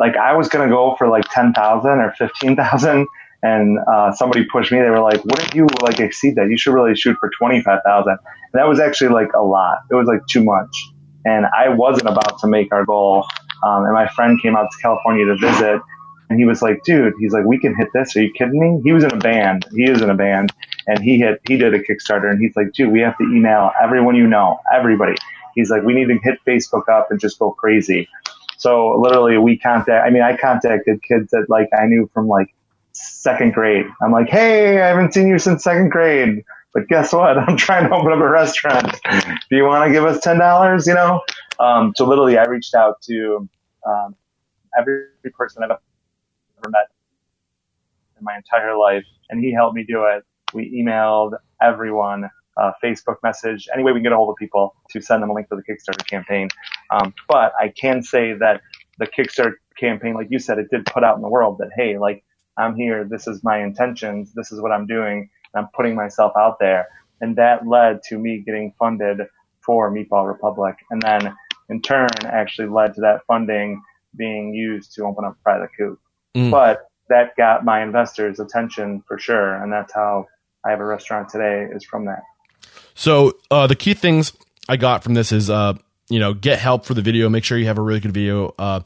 like I was gonna go for like ten thousand or fifteen thousand, and uh, somebody pushed me. They were like, "What if you like exceed that? You should really shoot for twenty five thousand. And that was actually like a lot. It was like too much, and I wasn't about to make our goal. Um, and my friend came out to California to visit, and he was like, "Dude, he's like, we can hit this. Are you kidding me?" He was in a band. He is in a band, and he hit he did a Kickstarter, and he's like, "Dude, we have to email everyone you know, everybody." He's like, "We need to hit Facebook up and just go crazy." So literally we contact, I mean, I contacted kids that like I knew from like second grade. I'm like, Hey, I haven't seen you since second grade, but guess what? I'm trying to open up a restaurant. Do you want to give us $10? You know? Um, so literally I reached out to, um, every person I've met in my entire life and he helped me do it. We emailed everyone Facebook message, any way we can get a hold of people to send them a link to the Kickstarter campaign. Um, but I can say that the Kickstarter campaign, like you said, it did put out in the world that, hey, like I'm here, this is my intentions, this is what I'm doing, I'm putting myself out there. And that led to me getting funded for Meatball Republic. And then in turn actually led to that funding being used to open up the Coop. Mm. But that got my investors' attention for sure. And that's how I have a restaurant today is from that. So uh, the key things I got from this is, uh, you know, get help for the video. Make sure you have a really good video. Uh,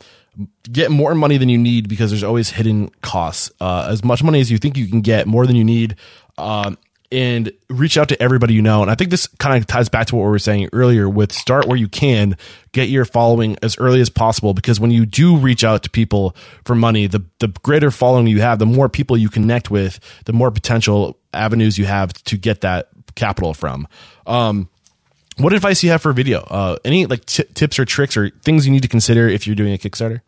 get more money than you need because there's always hidden costs. Uh, as much money as you think you can get, more than you need. Um, and reach out to everybody you know. And I think this kind of ties back to what we were saying earlier with start where you can, get your following as early as possible. Because when you do reach out to people for money, the, the greater following you have, the more people you connect with, the more potential avenues you have to get that capital from. Um, what advice do you have for video? Uh, any like t- tips or tricks or things you need to consider if you're doing a Kickstarter?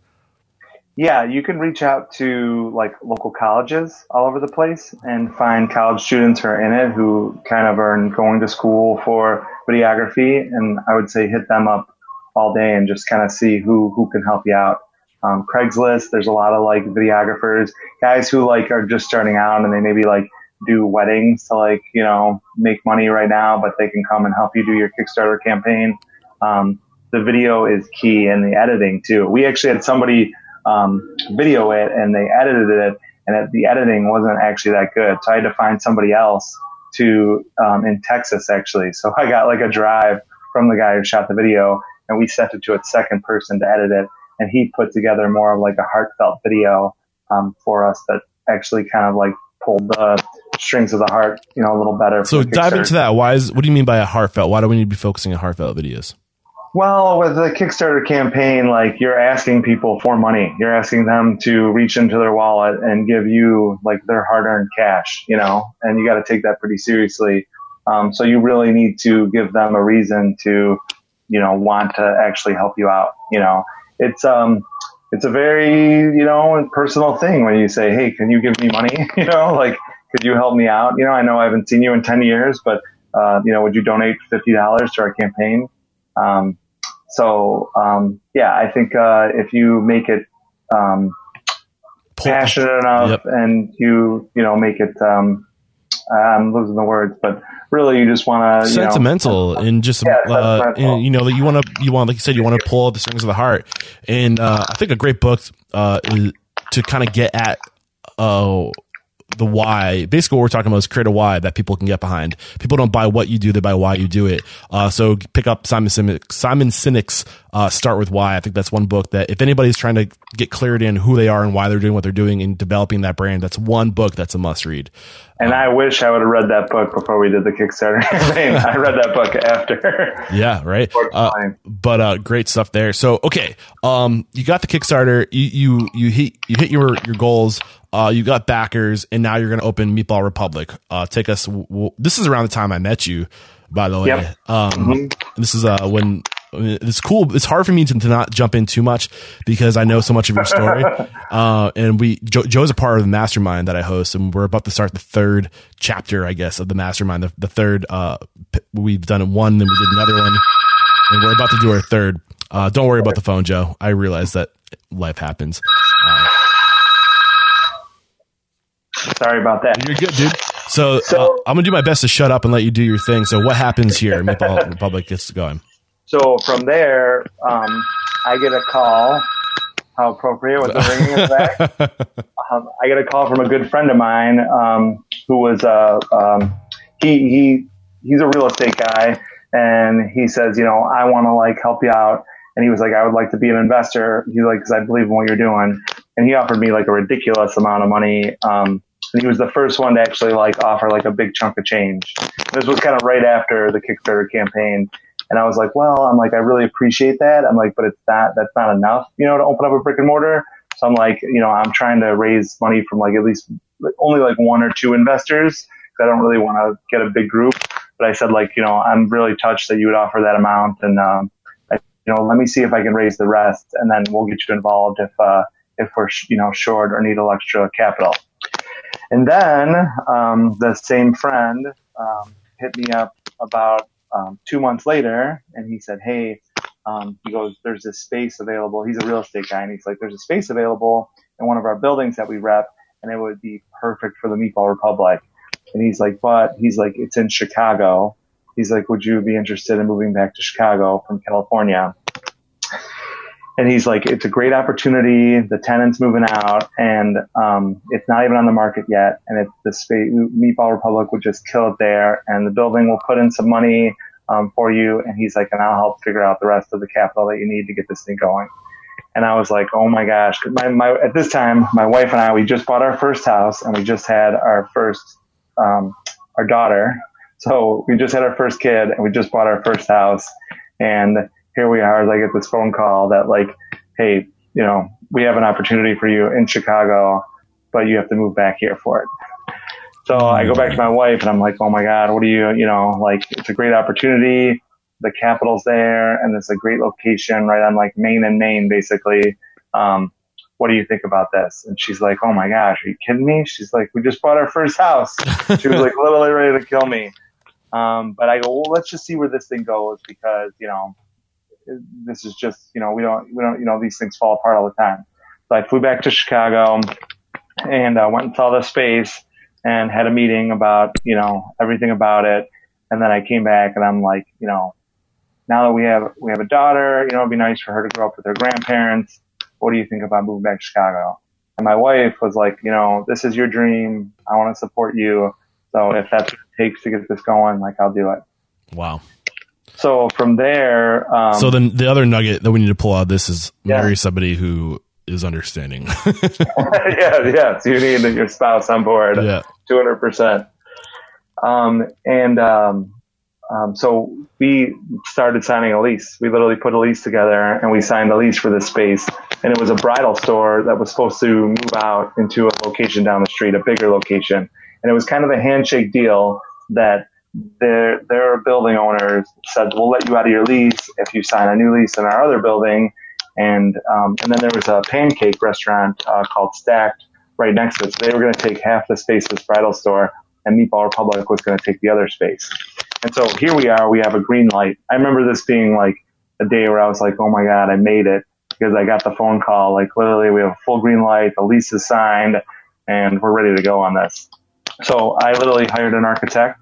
Yeah, you can reach out to like local colleges all over the place and find college students who are in it who kind of are going to school for videography. And I would say hit them up all day and just kind of see who, who can help you out. Um, Craigslist, there's a lot of like videographers, guys who like are just starting out and they maybe like do weddings to like, you know, make money right now, but they can come and help you do your Kickstarter campaign. Um, the video is key and the editing too. We actually had somebody, um, video it and they edited it and it, the editing wasn't actually that good. So I had to find somebody else to, um, in Texas actually. So I got like a drive from the guy who shot the video and we sent it to a second person to edit it. And he put together more of like a heartfelt video, um, for us that actually kind of like pulled the strings of the heart, you know, a little better. So dive into that. Why is what do you mean by a heartfelt? Why do we need to be focusing on heartfelt videos? Well, with the Kickstarter campaign, like you're asking people for money. You're asking them to reach into their wallet and give you like their hard-earned cash, you know, and you got to take that pretty seriously. Um, so you really need to give them a reason to, you know, want to actually help you out. You know, it's um, it's a very you know personal thing when you say, hey, can you give me money? you know, like could you help me out? You know, I know I haven't seen you in 10 years, but, uh, you know, would you donate $50 to our campaign? Um, so um, yeah, I think uh, if you make it um, passionate enough yep. and you you know make it um, I'm losing the words, but really you just want to sentimental know, and just yeah, uh, and, you know that you want to you want like you said you want to pull out the strings of the heart. And uh, I think a great book uh, to kind of get at uh, the why. Basically, what we're talking about is create a why that people can get behind. People don't buy what you do; they buy why you do it. Uh, so pick up Simon Sinek, Simon Sinek's uh, "Start with Why." I think that's one book that if anybody's trying to get clarity in who they are and why they're doing what they're doing and developing that brand, that's one book that's a must read. And I wish I would have read that book before we did the Kickstarter campaign. I read that book after. yeah, right. Uh, but uh, great stuff there. So okay, um, you got the Kickstarter. You you you hit you hit your your goals. Uh, you got backers, and now you're going to open Meatball Republic. Uh, take us. W- this is around the time I met you, by the way. Yep. Um, mm-hmm. This is uh, when it's cool. It's hard for me to, to, not jump in too much because I know so much of your story. uh, and we, Joe, Joe's a part of the mastermind that I host, and we're about to start the third chapter, I guess, of the mastermind. The, the third, uh, we've done one, then we did another one, and we're about to do our third. Uh, don't worry about the phone, Joe. I realize that life happens. Uh, Sorry about that. You're good, dude. So, uh, so I'm gonna do my best to shut up and let you do your thing. So, what happens here? Meatball Republic gets going. So from there, um, I get a call. How appropriate with the ringing that? um, I get a call from a good friend of mine um, who was uh, um, he he he's a real estate guy, and he says, you know, I want to like help you out. And he was like, I would like to be an investor. He's like, because I believe in what you're doing. And he offered me like a ridiculous amount of money. Um, and he was the first one to actually like offer like a big chunk of change. This was kind of right after the Kickstarter campaign. And I was like, well, I'm like, I really appreciate that. I'm like, but it's not, that's not enough, you know, to open up a brick and mortar. So I'm like, you know, I'm trying to raise money from like at least only like one or two investors. Cause I don't really want to get a big group. But I said like, you know, I'm really touched that you would offer that amount. And, um, I, you know, let me see if I can raise the rest and then we'll get you involved if, uh, if we're, you know, short or need a extra capital. And then, um, the same friend, um, hit me up about um, two months later, and he said, "Hey," um, he goes, "There's this space available." He's a real estate guy, and he's like, "There's a space available in one of our buildings that we rep, and it would be perfect for the Meatball Republic." And he's like, "But he's like, it's in Chicago." He's like, "Would you be interested in moving back to Chicago from California?" And he's like, it's a great opportunity. The tenant's moving out, and um, it's not even on the market yet. And it's the space, Meatball Republic would just kill it there, and the building will put in some money um, for you. And he's like, and I'll help figure out the rest of the capital that you need to get this thing going. And I was like, oh my gosh, my, my at this time, my wife and I, we just bought our first house, and we just had our first um, our daughter. So we just had our first kid, and we just bought our first house, and here we are as I get this phone call that like, hey, you know, we have an opportunity for you in Chicago, but you have to move back here for it. So I go back to my wife and I'm like, oh my God, what do you, you know, like it's a great opportunity. The capital's there and it's a great location right on like Main and Main, basically. Um, what do you think about this? And she's like, oh my gosh, are you kidding me? She's like, we just bought our first house. She was like literally ready to kill me. Um, but I go, well, let's just see where this thing goes because, you know, this is just, you know, we don't, we don't, you know, these things fall apart all the time. So I flew back to Chicago and uh, went and saw the space and had a meeting about, you know, everything about it. And then I came back and I'm like, you know, now that we have, we have a daughter, you know, it'd be nice for her to grow up with her grandparents. What do you think about moving back to Chicago? And my wife was like, you know, this is your dream. I want to support you. So if that's what it takes to get this going, like I'll do it. Wow. So from there, um, so then the other nugget that we need to pull out of this is yeah. marry somebody who is understanding. yeah, yeah. So you need your spouse on board. Yeah, two hundred percent. Um, and um, um, so we started signing a lease. We literally put a lease together and we signed a lease for this space. And it was a bridal store that was supposed to move out into a location down the street, a bigger location. And it was kind of a handshake deal that their their building owners said, "We'll let you out of your lease if you sign a new lease in our other building." And um, and then there was a pancake restaurant uh, called Stacked right next to it. So they were going to take half the space of this bridal store, and Meatball Republic was going to take the other space. And so here we are. We have a green light. I remember this being like a day where I was like, oh my God, I made it because I got the phone call. Like literally we have a full green light, the lease is signed and we're ready to go on this. So I literally hired an architect.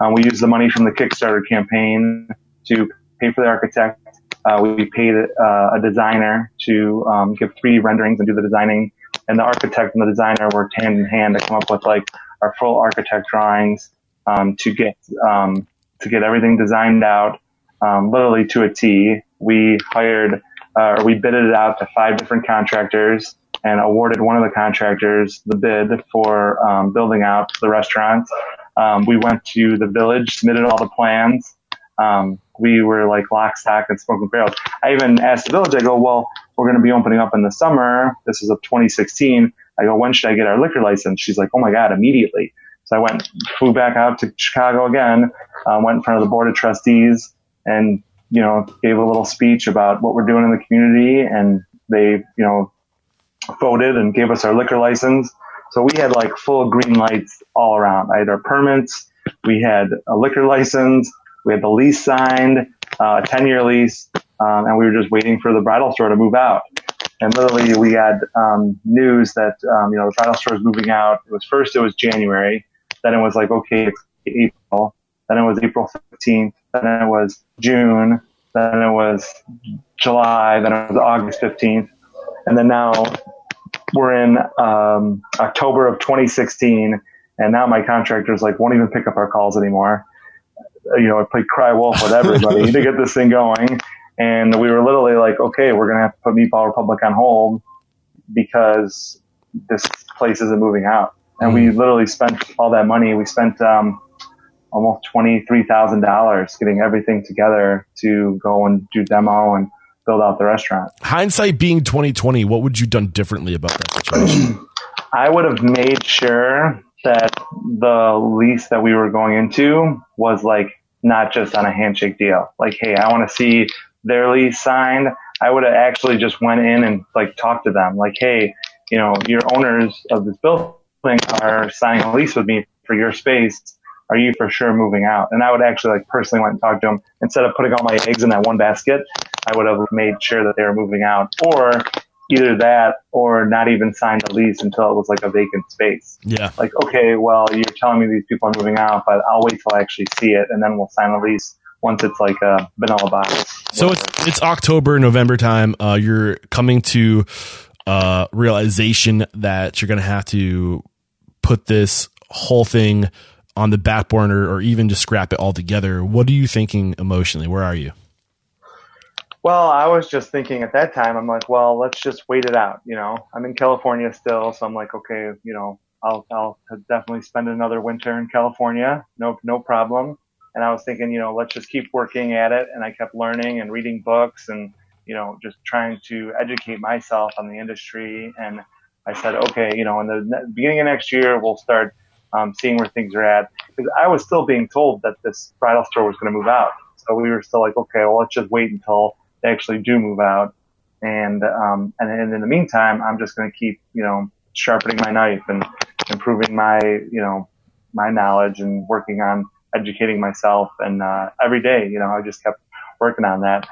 Um, we used the money from the Kickstarter campaign to pay for the architect. Uh, we paid uh, a designer to um, give 3D renderings and do the designing. And the architect and the designer worked hand in hand to come up with like our full architect drawings um, to get um, to get everything designed out, um, literally to a T. We hired uh, or we bidded it out to five different contractors and awarded one of the contractors the bid for um, building out the restaurant. Um, we went to the village, submitted all the plans. Um, we were like lock, stock, and smoking barrels. I even asked the village, I go, well, we're going to be opening up in the summer. This is of 2016. I go, when should I get our liquor license? She's like, oh my God, immediately. So I went, flew back out to Chicago again, uh, went in front of the board of trustees and, you know, gave a little speech about what we're doing in the community. And they, you know, voted and gave us our liquor license. So we had like full green lights all around. I had our permits. We had a liquor license. We had the lease signed, uh, a 10 year lease. Um, and we were just waiting for the bridal store to move out. And literally we had, um, news that, um, you know, the bridal store is moving out. It was first, it was January. Then it was like, okay, it's April. Then it was April 15th. Then it was June. Then it was July. Then it was August 15th. And then now we're in um, October of 2016, and now my contractors like won't even pick up our calls anymore. You know, I play cry wolf with everybody to get this thing going, and we were literally like, okay, we're gonna have to put Meatball Republic on hold because this place isn't moving out. And mm. we literally spent all that money. We spent um, almost twenty three thousand dollars getting everything together to go and do demo and build out the restaurant. Hindsight being 2020, what would you done differently about that situation? I would have made sure that the lease that we were going into was like not just on a handshake deal. Like, hey, I want to see their lease signed. I would have actually just went in and like talked to them. Like, hey, you know, your owners of this building are signing a lease with me for your space are you for sure moving out? And I would actually like personally went and talk to them instead of putting all my eggs in that one basket. I would have made sure that they were moving out or either that or not even sign the lease until it was like a vacant space. Yeah. Like, okay, well, you're telling me these people are moving out, but I'll wait till I actually see it and then we'll sign a lease once it's like a vanilla box. So it's, it's October, November time. Uh, you're coming to, uh, realization that you're going to have to put this whole thing on the back burner or even just scrap it all together. What are you thinking emotionally? Where are you? Well, I was just thinking at that time, I'm like, well, let's just wait it out. You know, I'm in California still, so I'm like, okay, you know, I'll, I'll definitely spend another winter in California. No, no problem. And I was thinking, you know, let's just keep working at it. And I kept learning and reading books and, you know, just trying to educate myself on the industry. And I said, okay, you know, in the beginning of next year, we'll start um, seeing where things are at. Because I was still being told that this bridal store was going to move out. So we were still like, okay, well, let's just wait until they actually do move out. And, um, and, and in the meantime, I'm just going to keep, you know, sharpening my knife and improving my, you know, my knowledge and working on educating myself. And, uh, every day, you know, I just kept working on that.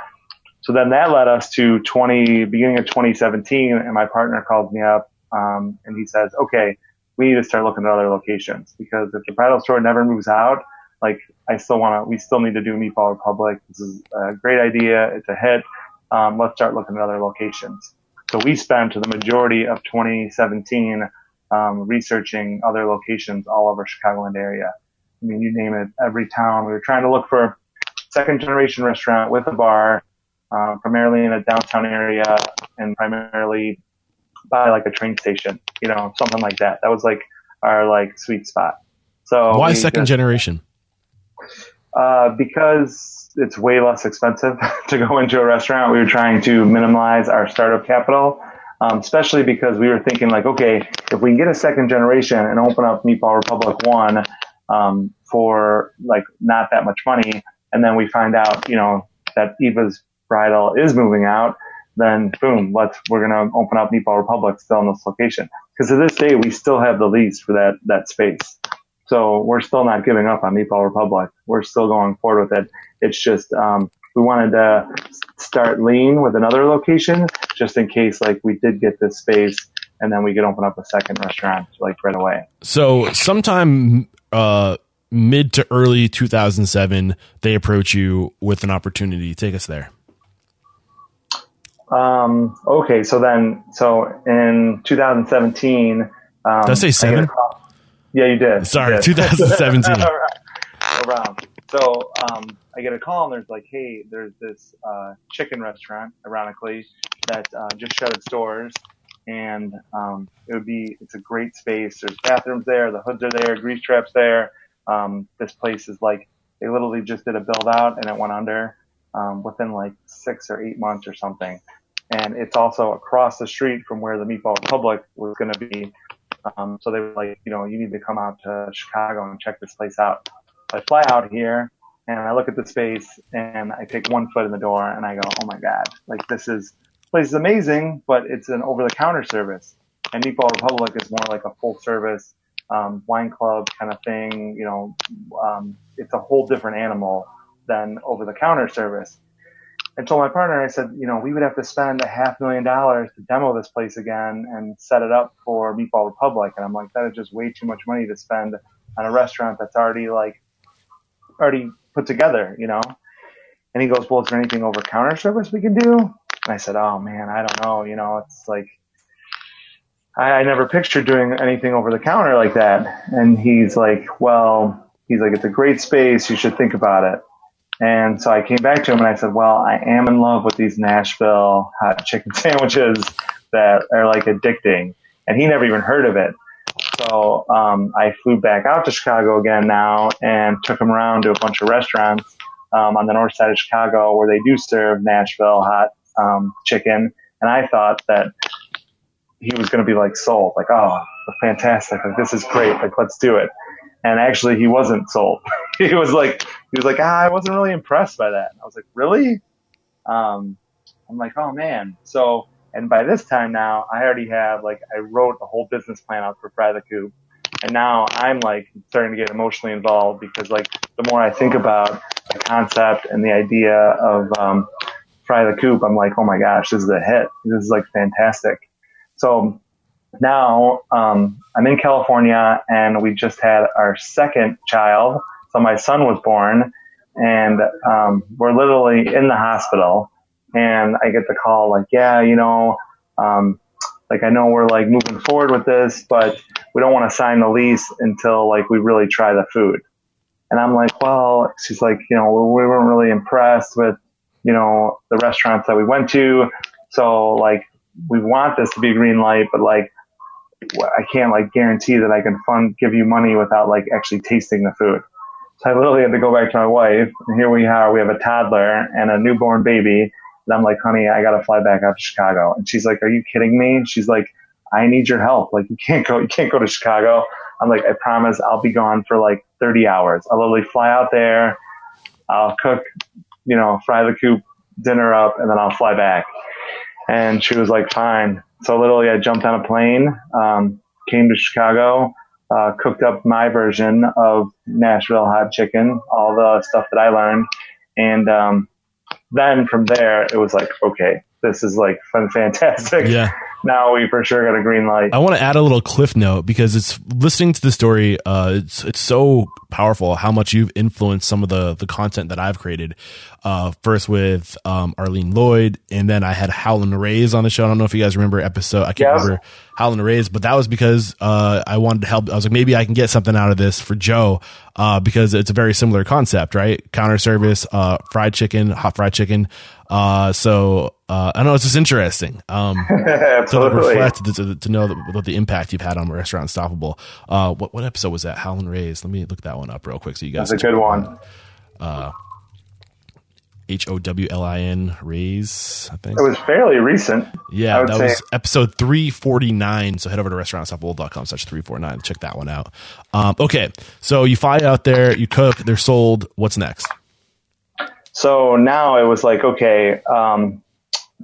So then that led us to 20, beginning of 2017, and my partner called me up, um, and he says, okay, we need to start looking at other locations because if the bridal store never moves out, like I still want to, we still need to do Meatball Republic. This is a great idea. It's a hit. Um, let's start looking at other locations. So we spent the majority of 2017 um, researching other locations all over Chicagoland area. I mean, you name it, every town. We were trying to look for a second generation restaurant with a bar, uh, primarily in a downtown area and primarily by like a train station, you know, something like that. That was like our like sweet spot. So why second just, generation? Uh, because it's way less expensive to go into a restaurant. We were trying to minimize our startup capital, um, especially because we were thinking like, okay, if we can get a second generation and open up Meatball Republic One um, for like not that much money, and then we find out, you know, that Eva's Bridal is moving out, then boom, let's we're gonna open up Meatball Republic still in this location. Because to this day we still have the lease for that that space. So we're still not giving up on Meatball Republic. We're still going forward with it. It's just um, we wanted to start lean with another location just in case like we did get this space and then we could open up a second restaurant like right away. So sometime uh, mid to early 2007, they approach you with an opportunity. Take us there. Um, okay, so then, so in 2017, um, did I say seven? I yeah, you did. Sorry, you did. 2017. Around. So um, I get a call and there's like, hey, there's this uh, chicken restaurant, ironically, that uh, just shut its doors, and um, it would be it's a great space. There's bathrooms there, the hoods are there, grease traps there. Um, this place is like they literally just did a build out and it went under um, within like six or eight months or something. And it's also across the street from where the Meatball Republic was going to be. Um, so they were like, you know, you need to come out to Chicago and check this place out. I fly out here and I look at the space and I take one foot in the door and I go, oh my god, like this is place is amazing, but it's an over the counter service. And Meatball Republic is more like a full service um, wine club kind of thing. You know, um, it's a whole different animal than over the counter service. And told my partner, I said, you know, we would have to spend a half million dollars to demo this place again and set it up for Meatball Republic. And I'm like, that is just way too much money to spend on a restaurant that's already like, already put together, you know? And he goes, well, is there anything over counter service we can do? And I said, oh man, I don't know. You know, it's like, I, I never pictured doing anything over the counter like that. And he's like, well, he's like, it's a great space. You should think about it. And so I came back to him and I said, well, I am in love with these Nashville hot chicken sandwiches that are like addicting. And he never even heard of it. So um, I flew back out to Chicago again now and took him around to a bunch of restaurants um, on the north side of Chicago where they do serve Nashville hot um, chicken. And I thought that he was going to be like sold, like, oh, fantastic, like this is great, like let's do it. And actually, he wasn't sold. he was like, he was like, ah, I wasn't really impressed by that. I was like, really? Um, I'm like, oh man. So, and by this time now, I already have like, I wrote a whole business plan out for Fry the Coop. And now I'm like starting to get emotionally involved because like the more I think about the concept and the idea of, um, Fry the Coop, I'm like, oh my gosh, this is a hit. This is like fantastic. So now um, I'm in California and we just had our second child. So my son was born and um, we're literally in the hospital and I get the call like, yeah, you know, um, like I know we're like moving forward with this, but we don't want to sign the lease until like we really try the food. And I'm like, well, she's like, you know, we weren't really impressed with, you know, the restaurants that we went to. So like, we want this to be green light, but like, I can't like guarantee that I can fund, give you money without like actually tasting the food. So I literally had to go back to my wife and here we are. We have a toddler and a newborn baby. And I'm like, honey, I got to fly back out to Chicago. And she's like, are you kidding me? She's like, I need your help. Like you can't go, you can't go to Chicago. I'm like, I promise I'll be gone for like 30 hours. I'll literally fly out there. I'll cook, you know, fry the coop dinner up and then I'll fly back. And she was like, fine. So literally I jumped on a plane, um, came to Chicago, uh, cooked up my version of Nashville hot chicken, all the stuff that I learned. And, um, then from there, it was like, okay, this is like fun, fantastic. Yeah. Now we for sure got a green light. I want to add a little cliff note because it's listening to the story. Uh, it's it's so powerful how much you've influenced some of the the content that I've created. Uh, first with um, Arlene Lloyd, and then I had Howlin' Rays on the show. I don't know if you guys remember episode. I can't remember Howlin' Rays, but that was because uh, I wanted to help. I was like, maybe I can get something out of this for Joe uh, because it's a very similar concept, right? Counter service, uh, fried chicken, hot fried chicken. Uh, so uh, I know it's just interesting um, to reflect to, to, know what the impact you've had on Restaurant Unstoppable. Uh, what what episode was that? Howlin' Rays. Let me look that one up real quick so you guys. That's a good one. Uh, H O W L I N Rays. I think it was fairly recent. Yeah, that say. was episode three forty nine. So head over to restaurantunstoppable.com slash three four nine. Check that one out. Um, okay, so you fly out there, you cook, they're sold. What's next? So now it was like, okay, um,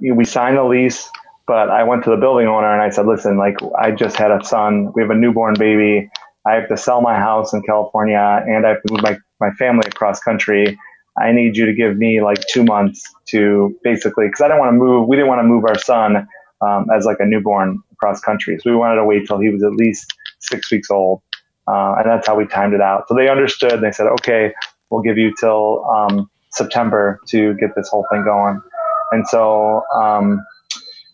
we signed the lease, but I went to the building owner and I said, listen, like I just had a son. We have a newborn baby. I have to sell my house in California and I have to move my, my family across country. I need you to give me like two months to basically, because I don't want to move. We didn't want to move our son um, as like a newborn across country, so we wanted to wait till he was at least six weeks old, uh, and that's how we timed it out. So they understood. And they said, okay, we'll give you till um, September to get this whole thing going. And so, um,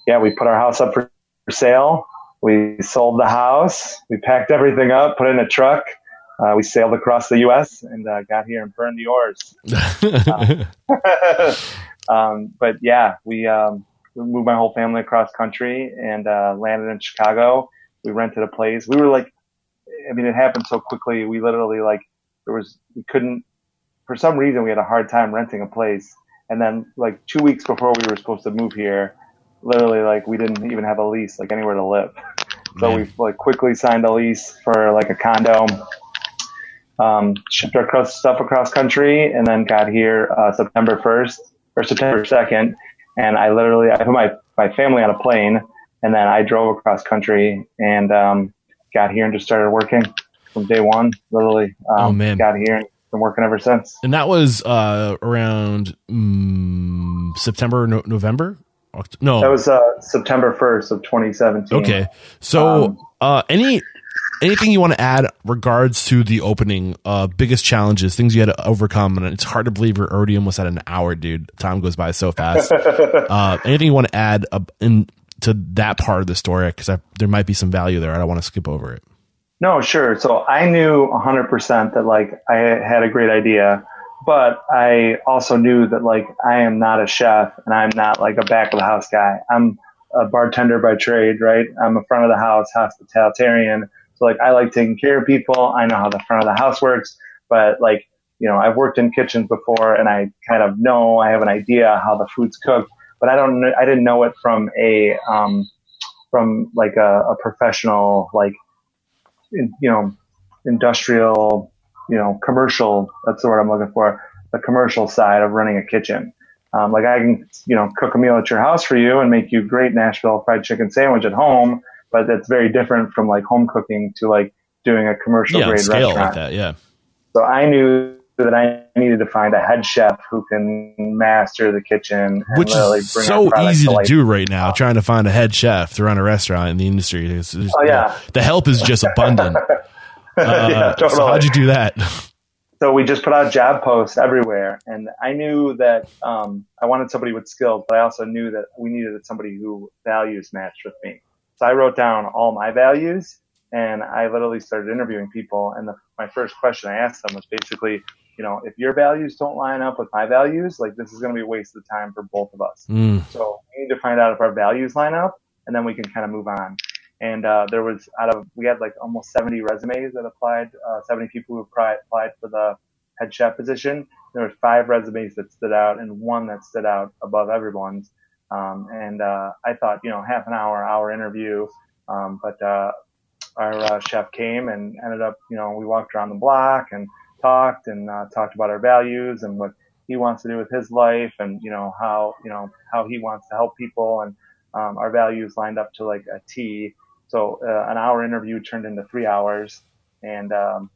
yeah, we put our house up for sale. We sold the house. We packed everything up, put it in a truck. Uh, we sailed across the U.S. and uh, got here and burned the oars. um, but yeah, we, um, we, moved my whole family across country and uh, landed in Chicago. We rented a place. We were like, I mean, it happened so quickly. We literally like there was we couldn't for some reason we had a hard time renting a place. And then like two weeks before we were supposed to move here, literally like we didn't even have a lease like anywhere to live. So Man. we like quickly signed a lease for like a condo um, shipped our stuff across country, and then got here uh, September 1st or September 2nd. And I literally I put my my family on a plane, and then I drove across country and um, got here and just started working from day one. Literally, um, oh man, got here and been working ever since. And that was uh, around mm, September, no- November. No, that was uh, September 1st of 2017. Okay, so um, uh, any anything you want to add regards to the opening uh biggest challenges things you had to overcome? And it's hard to believe we're already almost at an hour dude. Time goes by so fast. Uh anything you want to add uh, in to that part of the story? Because there might be some value there. I don't want to skip over it no sure. So i knew 100% that like i had a great idea but i also knew that like i am not a chef and i'm not like a back of the house guy. I'm a bartender by trade right? I'm a front of the house hospitalitarian. So like I like taking care of people. I know how the front of the house works, but like, you know, I've worked in kitchens before and I kind of know, I have an idea how the food's cooked, but I don't know, I didn't know it from a, um, from like a, a professional, like, in, you know, industrial, you know, commercial, that's the word I'm looking for, the commercial side of running a kitchen. Um, like I can, you know, cook a meal at your house for you and make you great Nashville fried chicken sandwich at home but that's very different from like home cooking to like doing a commercial yeah, grade scale restaurant. like that. Yeah. So I knew that I needed to find a head chef who can master the kitchen, which is so easy to, to do right now. Trying to find a head chef to run a restaurant in the industry. It's, it's, oh yeah, the, the, help is just abundant. uh, yeah, totally. So how'd you do that? so we just put out job posts everywhere, and I knew that um, I wanted somebody with skills, but I also knew that we needed somebody who values matched with me. So I wrote down all my values and I literally started interviewing people. And the, my first question I asked them was basically, you know, if your values don't line up with my values, like this is going to be a waste of time for both of us. Mm. So we need to find out if our values line up and then we can kind of move on. And, uh, there was out of, we had like almost 70 resumes that applied, uh, 70 people who applied, applied for the head chef position. There were five resumes that stood out and one that stood out above everyone's. Um, and uh, I thought, you know, half an hour, hour interview. Um, but uh, our uh, chef came and ended up, you know, we walked around the block and talked and uh, talked about our values and what he wants to do with his life and, you know, how, you know, how he wants to help people. And um, our values lined up to like a T. So uh, an hour interview turned into three hours. And um,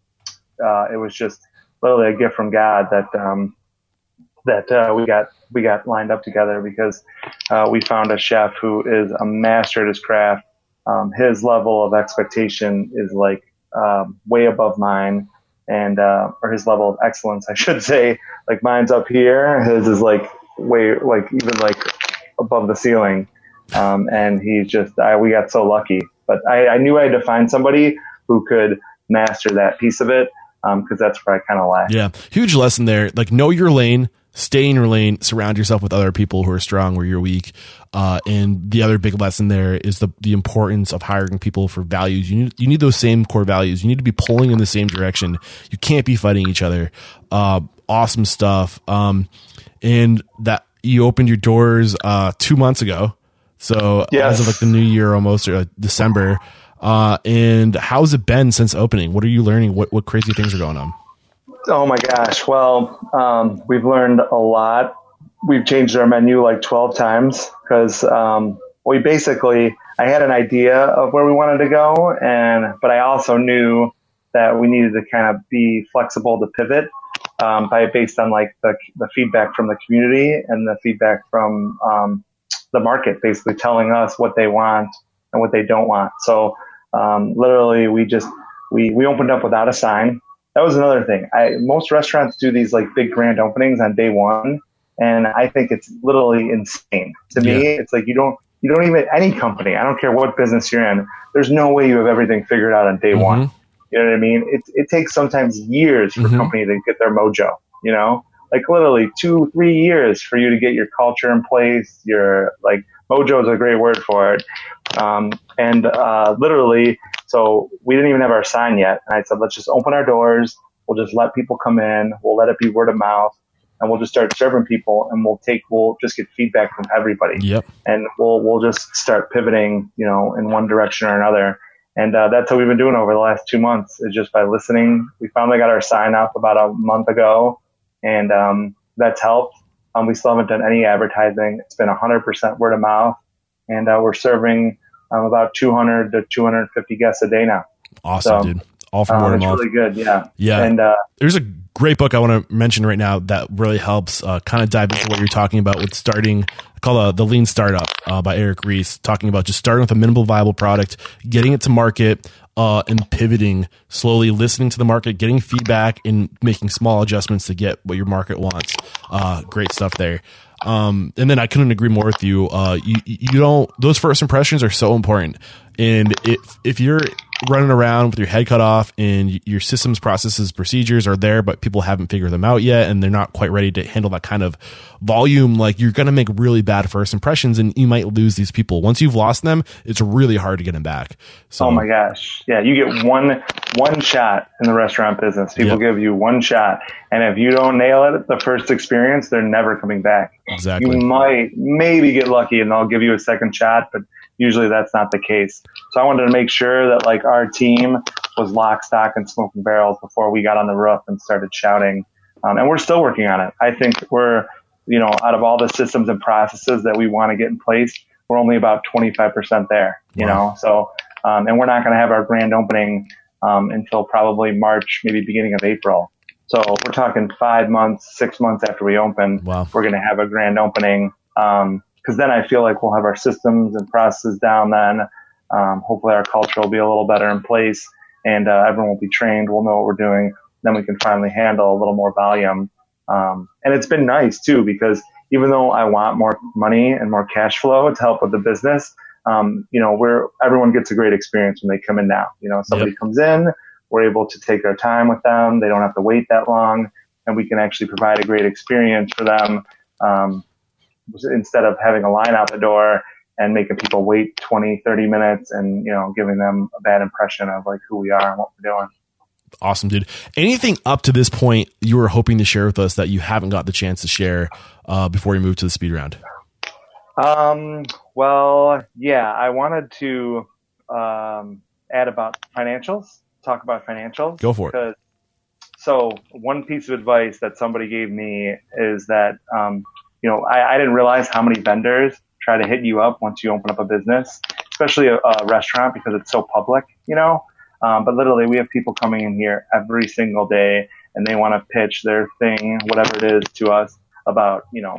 uh, it was just literally a gift from God that um, that uh, we got we got lined up together because uh, we found a chef who is a master at his craft. Um, his level of expectation is like um, way above mine, and uh, or his level of excellence, I should say. Like mine's up here, his is like way like even like above the ceiling. Um, and he's just I, we got so lucky. But I, I knew I had to find somebody who could master that piece of it because um, that's where I kind of lack. Yeah, huge lesson there. Like know your lane, stay in your lane, surround yourself with other people who are strong where you're weak. Uh, and the other big lesson there is the the importance of hiring people for values. You need you need those same core values. You need to be pulling in the same direction. You can't be fighting each other. Uh, awesome stuff. Um, and that you opened your doors uh, two months ago. So yes. as of like the new year almost or December. Uh, and how's it been since opening? What are you learning? What what crazy things are going on? Oh my gosh. Well, um, we've learned a lot. We've changed our menu like 12 times because um, we basically, I had an idea of where we wanted to go, and but I also knew that we needed to kind of be flexible to pivot. um, by based on like the, the feedback from the community and the feedback from um, the market, basically telling us what they want and what they don't want. So um, literally, we just we we opened up without a sign. That was another thing. I, most restaurants do these like big grand openings on day one, and I think it's literally insane. To me, Yeah. it's like you don't you don't even any company. I don't care what business you're in. There's no way you have everything figured out on day Mm-hmm. one. You know what I mean? It it takes sometimes years for Mhm. a company to get their mojo. You know, like literally two three years for you to get your culture in place. Your like mojo is a great word for it. Um, and uh, literally, so we didn't even have our sign yet. And I said, let's just open our doors. We'll just let people come in. We'll let it be word of mouth, and we'll just start serving people. And we'll take, we'll just get feedback from everybody Yep. and we'll we'll just start pivoting, you know, in one direction or another. And uh, that's what we've been doing over the last two months is just by listening. We finally got our sign up about a month ago, and um, that's helped. Um, we still haven't done any advertising. It's been 100% word of mouth, and uh, we're serving um, about 200 to 250 guests a day now. Awesome, So, dude. All from Um, word of it's mouth. really good, yeah. Yeah. And uh, There's a great book I want to mention right now that really helps uh, kind of dive into what you're talking about with starting. I call uh, the Lean Startup uh, by Eric Ries, talking about just starting with a minimal viable product, getting it to market, uh, and pivoting slowly, listening to the market, getting feedback, and making small adjustments to get what your market wants. Uh, great stuff there. Um, and then I couldn't agree more with you. Uh, you, you don't, those first impressions are so important. And if, if you're running around with your head cut off and your systems, processes, procedures are there, but people haven't figured them out yet and they're not quite ready to handle that kind of volume, like you're going to make really bad first impressions and you might lose these people. Once you've lost them, it's really hard to get them back. So, Oh my gosh. Yeah, you get one one shot in the restaurant business. People Yep. give you one shot. And if you don't nail it the first experience, they're never coming back. Exactly. You might maybe get lucky and they'll give you a second shot, but usually that's not the case. So I wanted to make sure that like our team was lock, stock, and smoking barrels before we got on the roof and started shouting. Um, and we're still working on it. I think we're, you know, out of all the systems and processes that we want to get in place, we're only about 25% there, you Wow. know? So, um, and we're not going to have our grand opening, um, until probably March, maybe beginning of April. So we're talking five months, six months after we open, Wow. we're going to have a grand opening. Um, cause then I feel like we'll have our systems and processes down then. Um, hopefully our culture will be a little better in place and, uh, everyone will be trained. We'll know what we're doing. Then we can finally handle a little more volume. Um, and it's been nice too, because even though I want more money and more cash flow to help with the business, um, you know, we're, everyone gets a great experience when they come in now. You know, somebody comes in, we're able to take our time with them. They don't have to wait that long and we can actually provide a great experience for them. Um, instead of having a line out the door and making people wait 20, 30 minutes and, you know, giving them a bad impression of like who we are and what we're doing. Awesome, dude. Anything up to this point you were hoping to share with us that you haven't got the chance to share uh, before you move to the speed round? Um, well, yeah, I wanted to um, add about financials, talk about financials. Go for it. So one piece of advice that somebody gave me is that, um, you know, I, I didn't realize how many vendors try to hit you up once you open up a business, especially a, a restaurant because it's so public, you know. Um, but literally, we have people coming in here every single day and they want to pitch their thing, whatever it is, to us about, you know,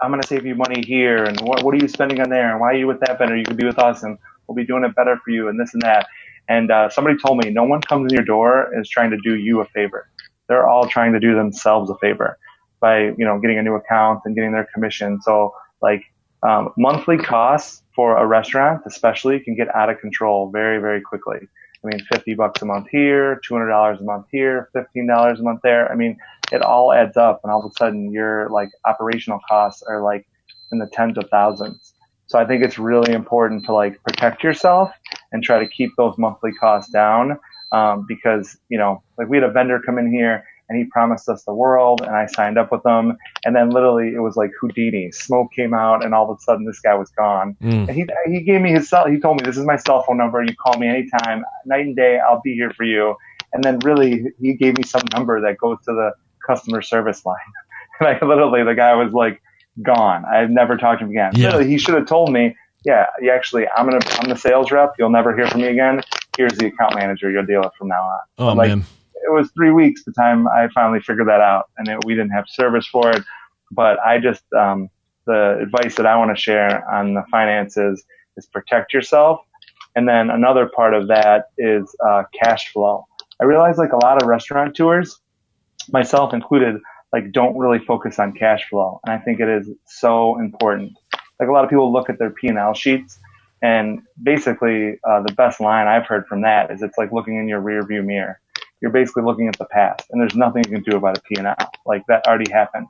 I'm going to save you money here, and what, what are you spending on there, and why are you with that vendor? You could be with us, and we'll be doing it better for you, and this and that. And uh, somebody told me no one comes in your door is trying to do you a favor. They're all trying to do themselves a favor by you know getting a new account and getting their commission. So like um, monthly costs for a restaurant, especially, can get out of control very very quickly. I mean, 50 bucks a month here, $200 a month here, $15 a month there. I mean, it all adds up and all of a sudden your like operational costs are like in the tens of thousands. So I think it's really important to like protect yourself and try to keep those monthly costs down. Um, because, you know, like we had a vendor come in here and he promised us the world and I signed up with them. And then literally it was like Houdini. Smoke came out and all of a sudden this guy was gone. Mm. And he, he gave me his cell, he told me this is my cell phone number. You call me anytime, night and day. I'll be here for you. And then really he gave me some number that goes to the customer service line. And I literally, the guy was like gone. I've never talked to him again. Yeah. Literally, he should have told me, yeah, you actually, I'm going to, I'm the sales rep. You'll never hear from me again. Here's the account manager. You'll deal with from now on. Oh like, man, it was three weeks the time I finally figured that out, and it, we didn't have service for it. But I just um, the advice that I want to share on the finances is protect yourself, and then another part of that is uh, cash flow. I realize like a lot of restaurant tours, myself included, like don't really focus on cash flow, and I think it is so important. Like a lot of people look at their P and L sheets and basically, uh, the best line I've heard from that is it's like looking in your rear view mirror. You're basically looking at the past and there's nothing you can do about a P&L. Like that already happened.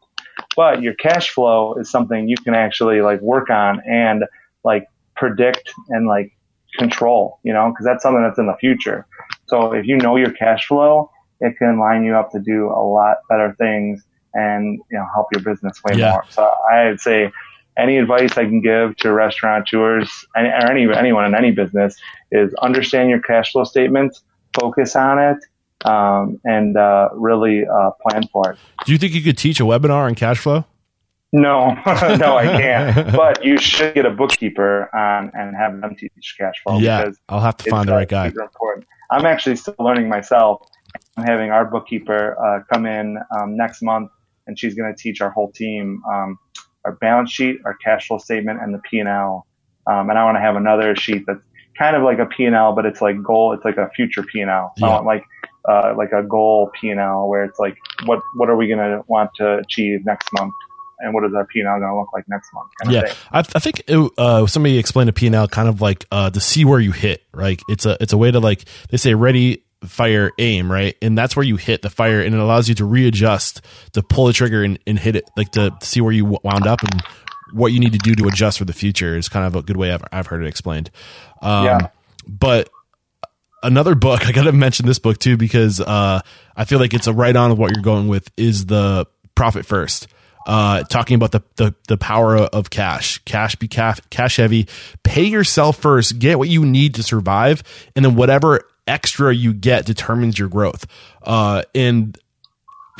But your cash flow is something you can actually like work on and like predict and like control, you know, cause that's something that's in the future. So if you know your cash flow, it can line you up to do a lot better things and, you know, help your business way yeah. more. So I'd say any advice I can give to restaurateurs or any, anyone in any business is understand your cash flow statements, focus on it, um, and uh, really uh, plan for it. Do you think you could teach a webinar on cash flow? No, no, I can't. but you should get a bookkeeper on and have them teach cash flow. Yeah, I'll have to find the right guy. Important. I'm actually still learning myself. I'm having our bookkeeper uh, come in um, next month, and she's going to teach our whole team um, our balance sheet, our cash flow statement, and the P&L. Um, and I want to have another sheet that's kind of like a P&L, but it's like goal. It's like a future P&L. So yeah. I want like uh, like a goal P&L where it's like what what are we going to want to achieve next month and what is our P&L going to look like next month? yeah, I, I, think it, uh, somebody explained a P&L kind of like uh, to see where you hit. Right, it's a it's a way to like they say ready fire aim right and that's where you hit the fire and it allows you to readjust to pull the trigger and, and hit it like to see where you wound up and what you need to do to adjust for the future is kind of a good way I've, I've heard it explained um, yeah. but another book i gotta mention this book too because uh, i feel like it's a right on of what you're going with is the profit first uh, talking about the, the, the power of cash, cash be cash, cash heavy, pay yourself first, get what you need to survive. And then whatever extra you get determines your growth. Uh, and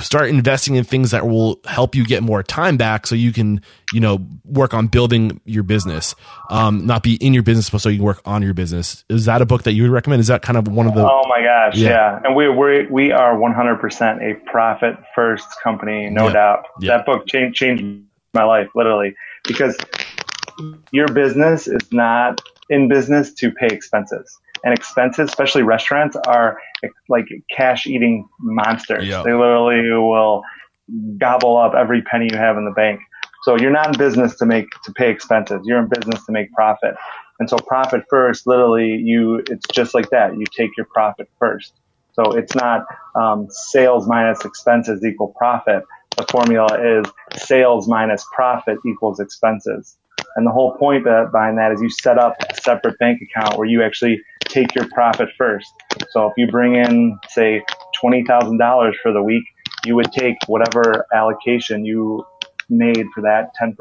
start investing in things that will help you get more time back so you can, you know, work on building your business. Um, not be in your business, but so you can work on your business. Is that a book that you would recommend? Is that kind of one of the Oh my gosh, yeah. yeah. And we we we are 100% a profit first company, no yeah. doubt. Yeah. That book changed changed my life literally because your business is not in business to pay expenses and expenses, especially restaurants, are like cash eating monsters. Yep. They literally will gobble up every penny you have in the bank. So you're not in business to make to pay expenses. You're in business to make profit. And so profit first, literally, you it's just like that. You take your profit first. So it's not um, sales minus expenses equal profit. The formula is sales minus profit equals expenses. And the whole point behind that is you set up a separate bank account where you actually take your profit first. So if you bring in, say, $20,000 for the week, you would take whatever allocation you made for that 10%,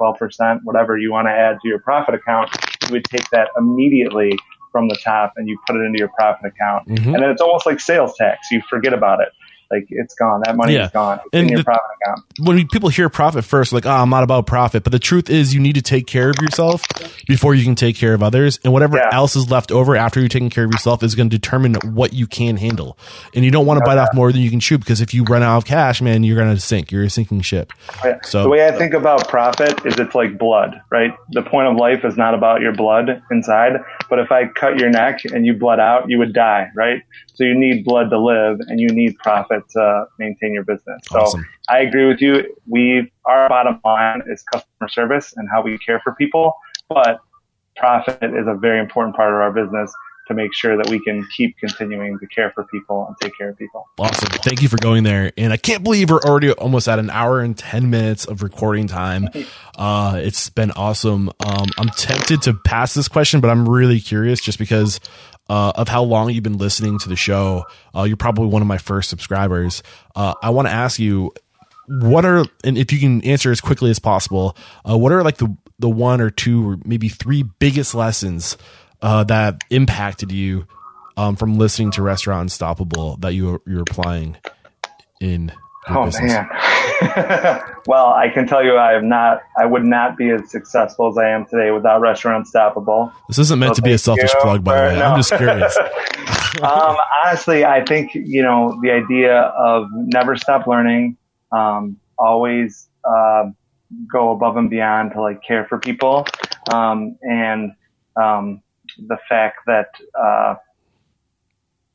12%, whatever you want to add to your profit account, you would take that immediately from the top and you put it into your profit account. Mm-hmm. And then it's almost like sales tax. You forget about it like it's gone. That money yeah. is gone. It's and in your the, profit account. When people hear profit first, like, oh, I'm not about profit. But the truth is, you need to take care of yourself before you can take care of others. And whatever yeah. else is left over after you're taking care of yourself is going to determine what you can handle. And you don't want to bite off more than you can chew because if you run out of cash, man, you're going to sink. You're a sinking ship. Yeah. So the way I think about profit is it's like blood, right? The point of life is not about your blood inside, but if I cut your neck and you bled out, you would die, right? So you need blood to live and you need profit to maintain your business. Awesome. So I agree with you. We, our bottom line is customer service and how we care for people, but profit is a very important part of our business to make sure that we can keep continuing to care for people and take care of people. Awesome. Thank you for going there. And I can't believe we're already almost at an hour and 10 minutes of recording time. Uh, it's been awesome. Um, I'm tempted to pass this question, but I'm really curious just because uh, of how long you've been listening to the show. Uh, you're probably one of my first subscribers. Uh, I want to ask you, what are, and if you can answer as quickly as possible, uh, what are like the, the one or two or maybe three biggest lessons uh, that impacted you um, from listening to Restaurant Unstoppable that you you're applying in? Oh business? man. well, I can tell you, I am not. I would not be as successful as I am today without Restaurant Unstoppable. This isn't meant so to be a selfish plug, by the way. No. I'm just curious. um, honestly, I think you know the idea of never stop learning, um, always uh, go above and beyond to like care for people, um, and um, the fact that uh,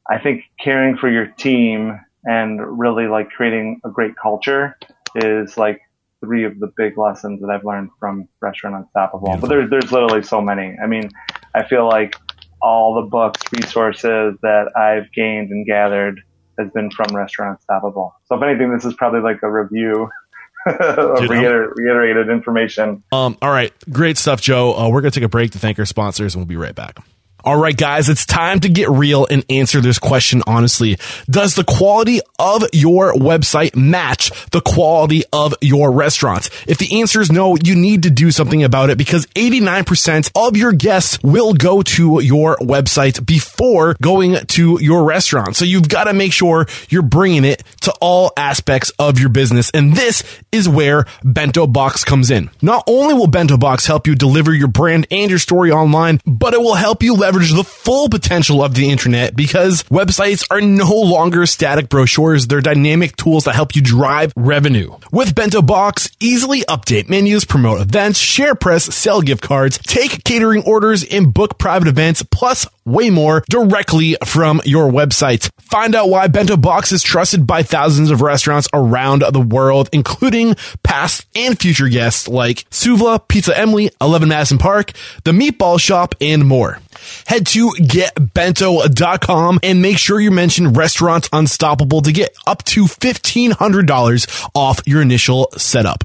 I think caring for your team and really like creating a great culture is like three of the big lessons that I've learned from Restaurant Unstoppable. Beautiful. But there's there's literally so many. I mean, I feel like all the books, resources that I've gained and gathered has been from Restaurant Unstoppable. So if anything, this is probably like a review of reiter- reiterated information. Um, all right, great stuff, Joe. Uh, we're gonna take a break to thank our sponsors, and we'll be right back. All right, guys, it's time to get real and answer this question honestly. Does the quality of your website match the quality of your restaurant? If the answer is no, you need to do something about it because 89% of your guests will go to your website before going to your restaurant. So you've got to make sure you're bringing it to all aspects of your business. And this is where Bento Box comes in. Not only will Bento Box help you deliver your brand and your story online, but it will help you leverage leverage the full potential of the internet because websites are no longer static brochures. They're dynamic tools that help you drive revenue. With Bento Box, easily update menus, promote events, share press, sell gift cards, take catering orders, and book private events, plus way more directly from your website. Find out why Bento Box is trusted by thousands of restaurants around the world, including past and future guests like Souvla, Pizza Emily, 11 Madison Park, The Meatball Shop, and more. Head to getbento.com and make sure you mention Restaurants Unstoppable to get up to $1,500 off your initial setup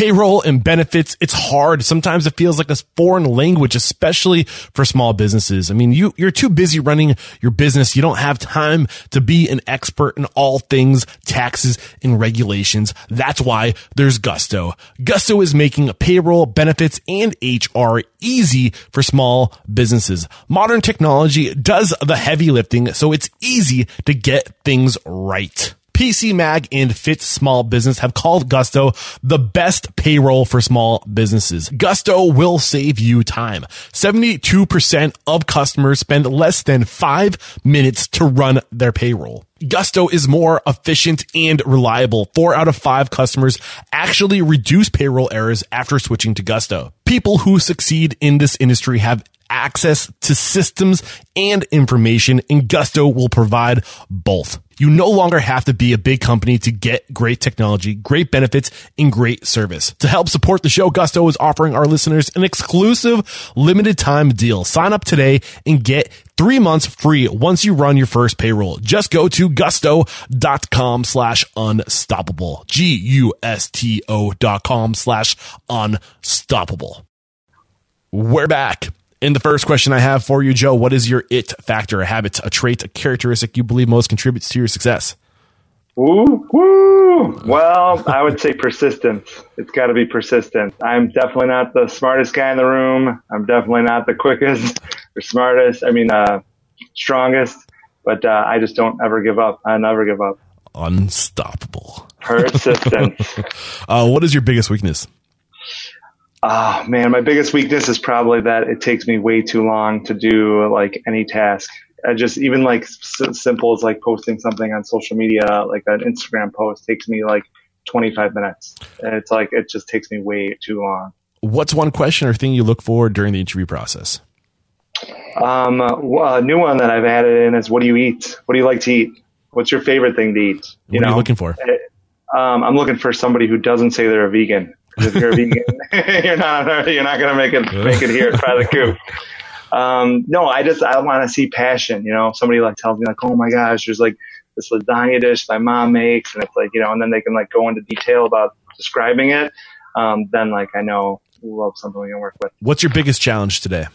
payroll and benefits. It's hard. Sometimes it feels like a foreign language, especially for small businesses. I mean, you, you're too busy running your business. You don't have time to be an expert in all things taxes and regulations. That's why there's Gusto. Gusto is making payroll, benefits, and HR easy for small businesses. Modern technology does the heavy lifting, so it's easy to get things right. PC Mag and Fit Small Business have called Gusto the best payroll for small businesses. Gusto will save you time. 72% of customers spend less than five minutes to run their payroll. Gusto is more efficient and reliable. Four out of five customers actually reduce payroll errors after switching to Gusto. People who succeed in this industry have access to systems and information, and Gusto will provide both. You no longer have to be a big company to get great technology, great benefits, and great service. To help support the show, Gusto is offering our listeners an exclusive limited time deal. Sign up today and get three months free once you run your first payroll. Just go to gusto.com slash unstoppable. G-U-S-T-O dot com slash unstoppable. We're back. In the first question I have for you, Joe, what is your it factor, a habit, a trait, a characteristic you believe most contributes to your success? Ooh, woo. Well, I would say persistence. It's got to be persistent. I'm definitely not the smartest guy in the room. I'm definitely not the quickest or smartest. I mean, uh, strongest, but uh, I just don't ever give up. I never give up. Unstoppable. Persistence. uh, what is your biggest weakness? Oh man, my biggest weakness is probably that it takes me way too long to do like any task. I just even like s- simple as like posting something on social media, like an Instagram post takes me like 25 minutes. And it's like it just takes me way too long. What's one question or thing you look for during the interview process? Um, a new one that I've added in is what do you eat? What do you like to eat? What's your favorite thing to eat? You what know? are you looking for? Um, I'm looking for somebody who doesn't say they're a vegan if you're a vegan, you're not you're not going to make it make it here by the coop. Um, no, I just I want to see passion. You know, somebody like tells me like, oh my gosh, there's like this lasagna dish my mom makes, and it's like you know, and then they can like go into detail about describing it. Um, then like I know love something we can work with. What's your biggest challenge today?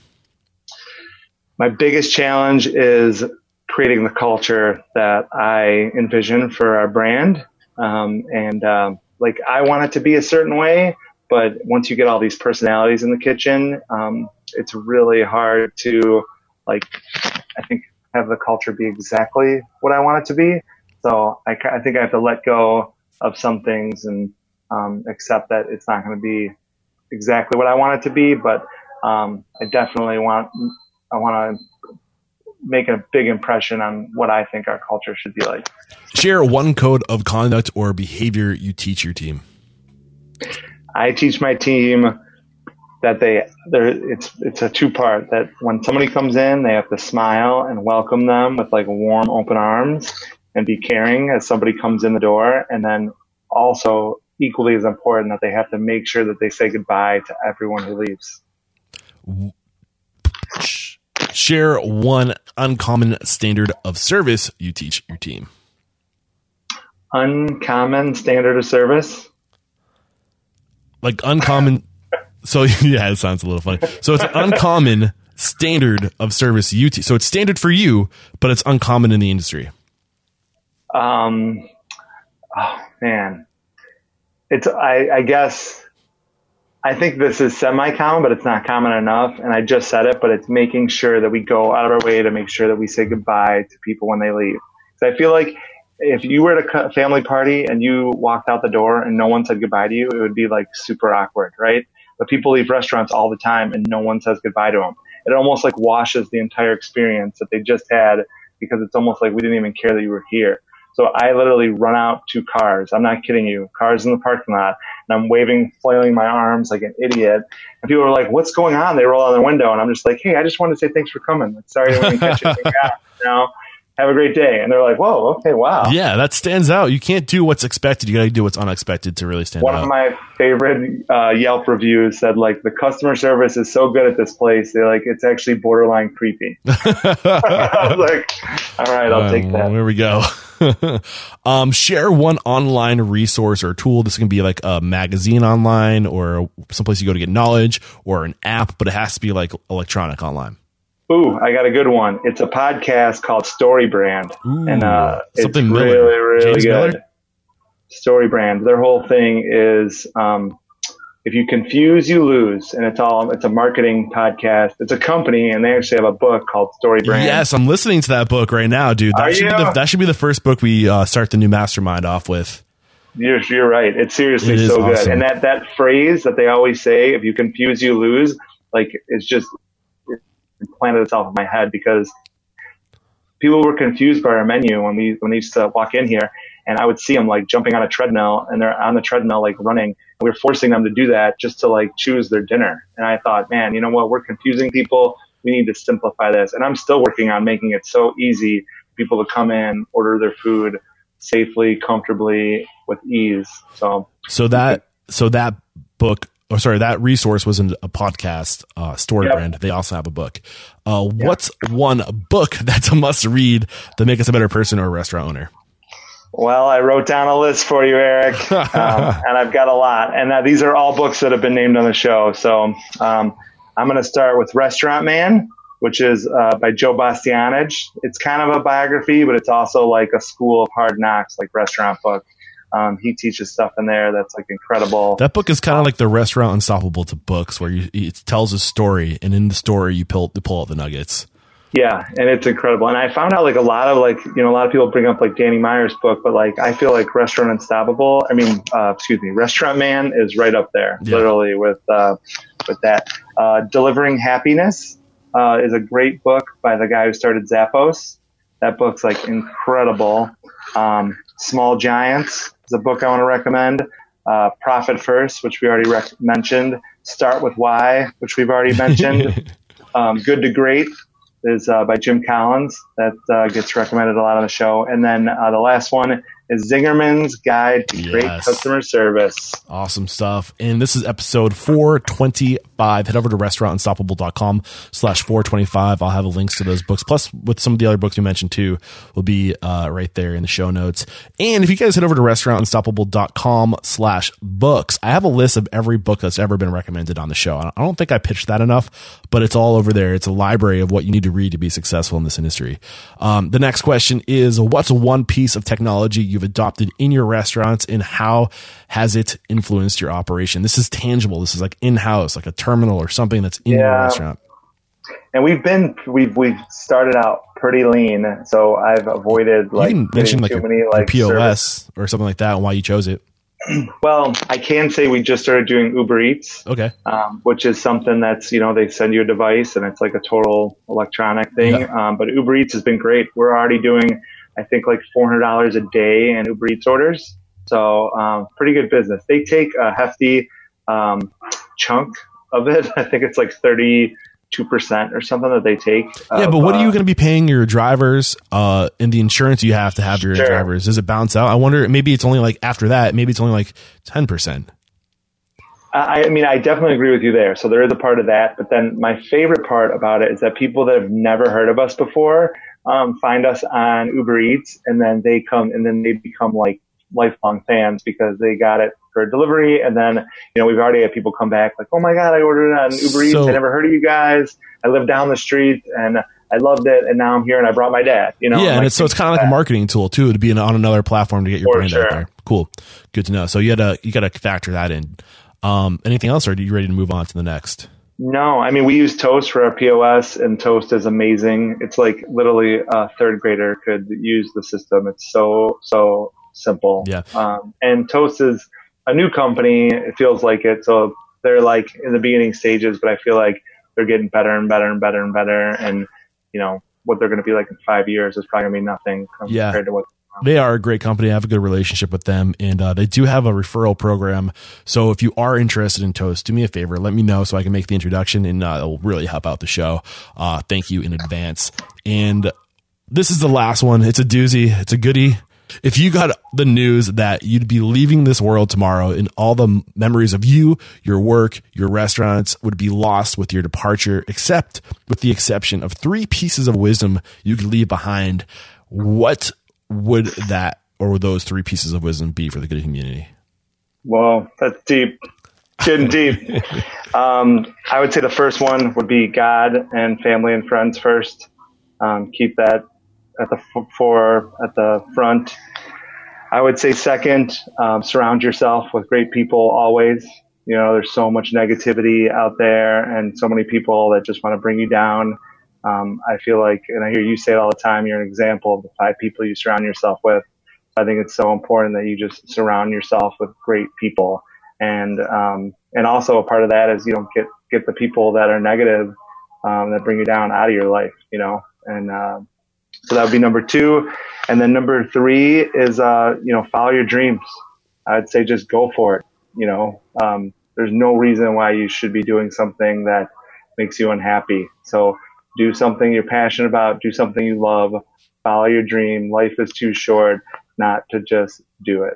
My biggest challenge is creating the culture that I envision for our brand. Um, and um, like I want it to be a certain way, but once you get all these personalities in the kitchen, um, it's really hard to like, I think have the culture be exactly what I want it to be. So I, I think I have to let go of some things and um, accept that it's not going to be exactly what I want it to be. But um, I definitely want I want to making a big impression on what I think our culture should be like. Share one code of conduct or behavior you teach your team. I teach my team that they there it's it's a two part that when somebody comes in they have to smile and welcome them with like warm open arms and be caring as somebody comes in the door and then also equally as important that they have to make sure that they say goodbye to everyone who leaves share one uncommon standard of service you teach your team uncommon standard of service like uncommon so yeah, it sounds a little funny. So it's uncommon standard of service you t- so it's standard for you, but it's uncommon in the industry. Um, oh man, it's I, I guess I think this is semi-common, but it's not common enough. And I just said it, but it's making sure that we go out of our way to make sure that we say goodbye to people when they leave. So I feel like if you were at a family party and you walked out the door and no one said goodbye to you, it would be like super awkward, right? but people leave restaurants all the time and no one says goodbye to them. It almost like washes the entire experience that they just had because it's almost like we didn't even care that you were here. So I literally run out to cars. I'm not kidding you. Cars in the parking lot, and I'm waving, flailing my arms like an idiot. And people are like, "What's going on?" They roll out the window, and I'm just like, "Hey, I just wanted to say thanks for coming. Like, sorry I didn't catch you. you know, have a great day. And they're like, whoa, okay, wow. Yeah, that stands out. You can't do what's expected. You got to do what's unexpected to really stand One out. One of my favorite uh, Yelp reviews said, like, the customer service is so good at this place. They're like, it's actually borderline creepy. I was like, all right, I'll uh, take that. There we go. um, share one online resource or tool. This can be like a magazine online or someplace you go to get knowledge or an app, but it has to be like electronic online. Ooh, I got a good one. It's a podcast called Story Brand, Ooh, and uh, it's really, really James good. Miller? Story Brand. Their whole thing is um, if you confuse, you lose, and it's all it's a marketing podcast. It's a company, and they actually have a book called Story Brand. Yes, I'm listening to that book right now, dude. That Are should you? be the, that should be the first book we uh, start the new mastermind off with. You're, you're right. It's seriously It so good. And that, that phrase that they always say, if you confuse, you lose, like it's just planted itself in my head because people were confused by our menu when we when they used to walk in here, and I would see them like jumping on a treadmill and they're on the treadmill like running. We were forcing them to do that just to like choose their dinner. And I thought, man, you know what? We're confusing people. We need to simplify this. And I'm still working on making it so easy for people to come in, order their food safely, comfortably, with ease. So So that so that book or sorry, that resource was in a podcast, uh, Story Yep. Brand. They also have a book. Uh, what's one book that's a must read to make us a better person or a restaurant owner? Well, I wrote down a list for you, Eric, um, and I've got a lot. And uh, these are all books that have been named on the show. So um, I'm going to start with Restaurant Man, which is uh, by Joe Bastianich. It's kind of a biography, but it's also like a school of hard knocks, like restaurant book. Um, he teaches stuff in there that's like incredible. That book is kind of like the restaurant unstoppable to books, where you it tells a story, and in the story you pull you pull out the nuggets. Yeah, and it's incredible. And I found out like a lot of like you know a lot of people bring up like Danny Meyer's book, but like I feel like Restaurant Unstoppable. I mean, uh, excuse me, Restaurant Man is right up there, Yeah. literally with uh, with that. Uh, Delivering Happiness uh, is a great book by the guy who started Zappos. That book's like incredible. Um, Small Giants is a book I want to recommend. Uh, Profit First, which we already rec- mentioned. Start with Why, which we've already mentioned. um, Good to Great is uh, by Jim Collins. That uh, gets recommended a lot on the show. And then uh, the last one is Zingerman's Guide to Great Customer Service. Awesome stuff. And this is episode 425. Head over to restaurantunstoppable.com slash 425. I'll have links to those books. Plus, with some of the other books we mentioned too, will be uh, right there in the show notes. And if you guys head over to restaurantunstoppable.com slash books, I have a list of every book that's ever been recommended on the show. I don't think I pitched that enough, but it's all over there. It's a library of what you need to read to be successful in this industry. Um, the next question is what's one piece of technology you've adopted in your restaurants and how has it influenced your operation? This is tangible. This is like in house, like a terminal or something that's in your restaurant. And we've been we've we've started out pretty lean, so I've avoided like you mention like too your, many like POS service- or something like that and why you chose it. well, I can say we just started doing Uber Eats. Okay. Um, which is something that's, you know, they send you a device and it's like a total electronic thing. Yeah. Um, but Uber Eats has been great. We're already doing, I think like $400 a day in Uber Eats orders. So, um, pretty good business. They take a hefty, um, chunk of it. I think it's like thirty two percent or something that they take. Yeah, of, but what are you uh, going to be paying your drivers uh, in the insurance you have to have your Sure. drivers? Does it bounce out? I wonder. Maybe it's only like after that. Maybe it's only like ten percent. I, I mean, I definitely agree with you there. So there is a part of that, but then my favorite part about it is that people that have never heard of us before um, find us on Uber Eats, and then they come and then they become like lifelong fans because they got it for delivery, and then you know we've already had people come back like, oh my god, I ordered it on Uber Eats. So- I never heard of you guys. I live down the street and I loved it, and now I'm here and I brought my dad. You know, yeah, and like, it's, so it's kind of like a marketing tool too to be in, on another platform to get your For brand out there. Cool, good to know. So you had to you got to factor that in. Um, anything else, or are you ready to move on to the next? No, I mean we use Toast for our POS, and Toast is amazing. It's like literally a third grader could use the system. It's so so simple. Yeah. Um, and Toast is a new company. It feels like it. So they're like in the beginning stages, but I feel like they're getting better and better and better and better. And you know what they're going to be like in five years is probably going to be nothing Yeah. compared to what. They are a great company. I have a good relationship with them, and uh, they do have a referral program. So if you are interested in Toast, do me a favor, let me know so I can make the introduction, and uh, it will really help out the show. Uh, thank you in advance. And this is the last one. It's a doozy. It's a goodie. If you got the news that you'd be leaving this world tomorrow and all the memories of you, your work, your restaurants would be lost with your departure, except with the exception of three pieces of wisdom you could leave behind, what would that or those three pieces of wisdom be for the good community? Well, that's deep, getting deep. um, I would say the first one would be God and family and friends first. Um, keep that at the f- for at the front. I would say second, um, surround yourself with great people always. You know, there's so much negativity out there and so many people that just want to bring you down. Um, I feel like, and I hear you say it all the time, you're an example of the five people you surround yourself with. I think it's so important that you just surround yourself with great people. And, um, and also a part of that is you don't get, get the people that are negative, um, that bring you down out of your life, you know, and, uh, so that would be number two. And then number three is, uh, you know, follow your dreams. I'd say just go for it. You know, um, there's no reason why you should be doing something that makes you unhappy. So do something you're passionate about, do something you love, follow your dream. Life is too short not to just do it.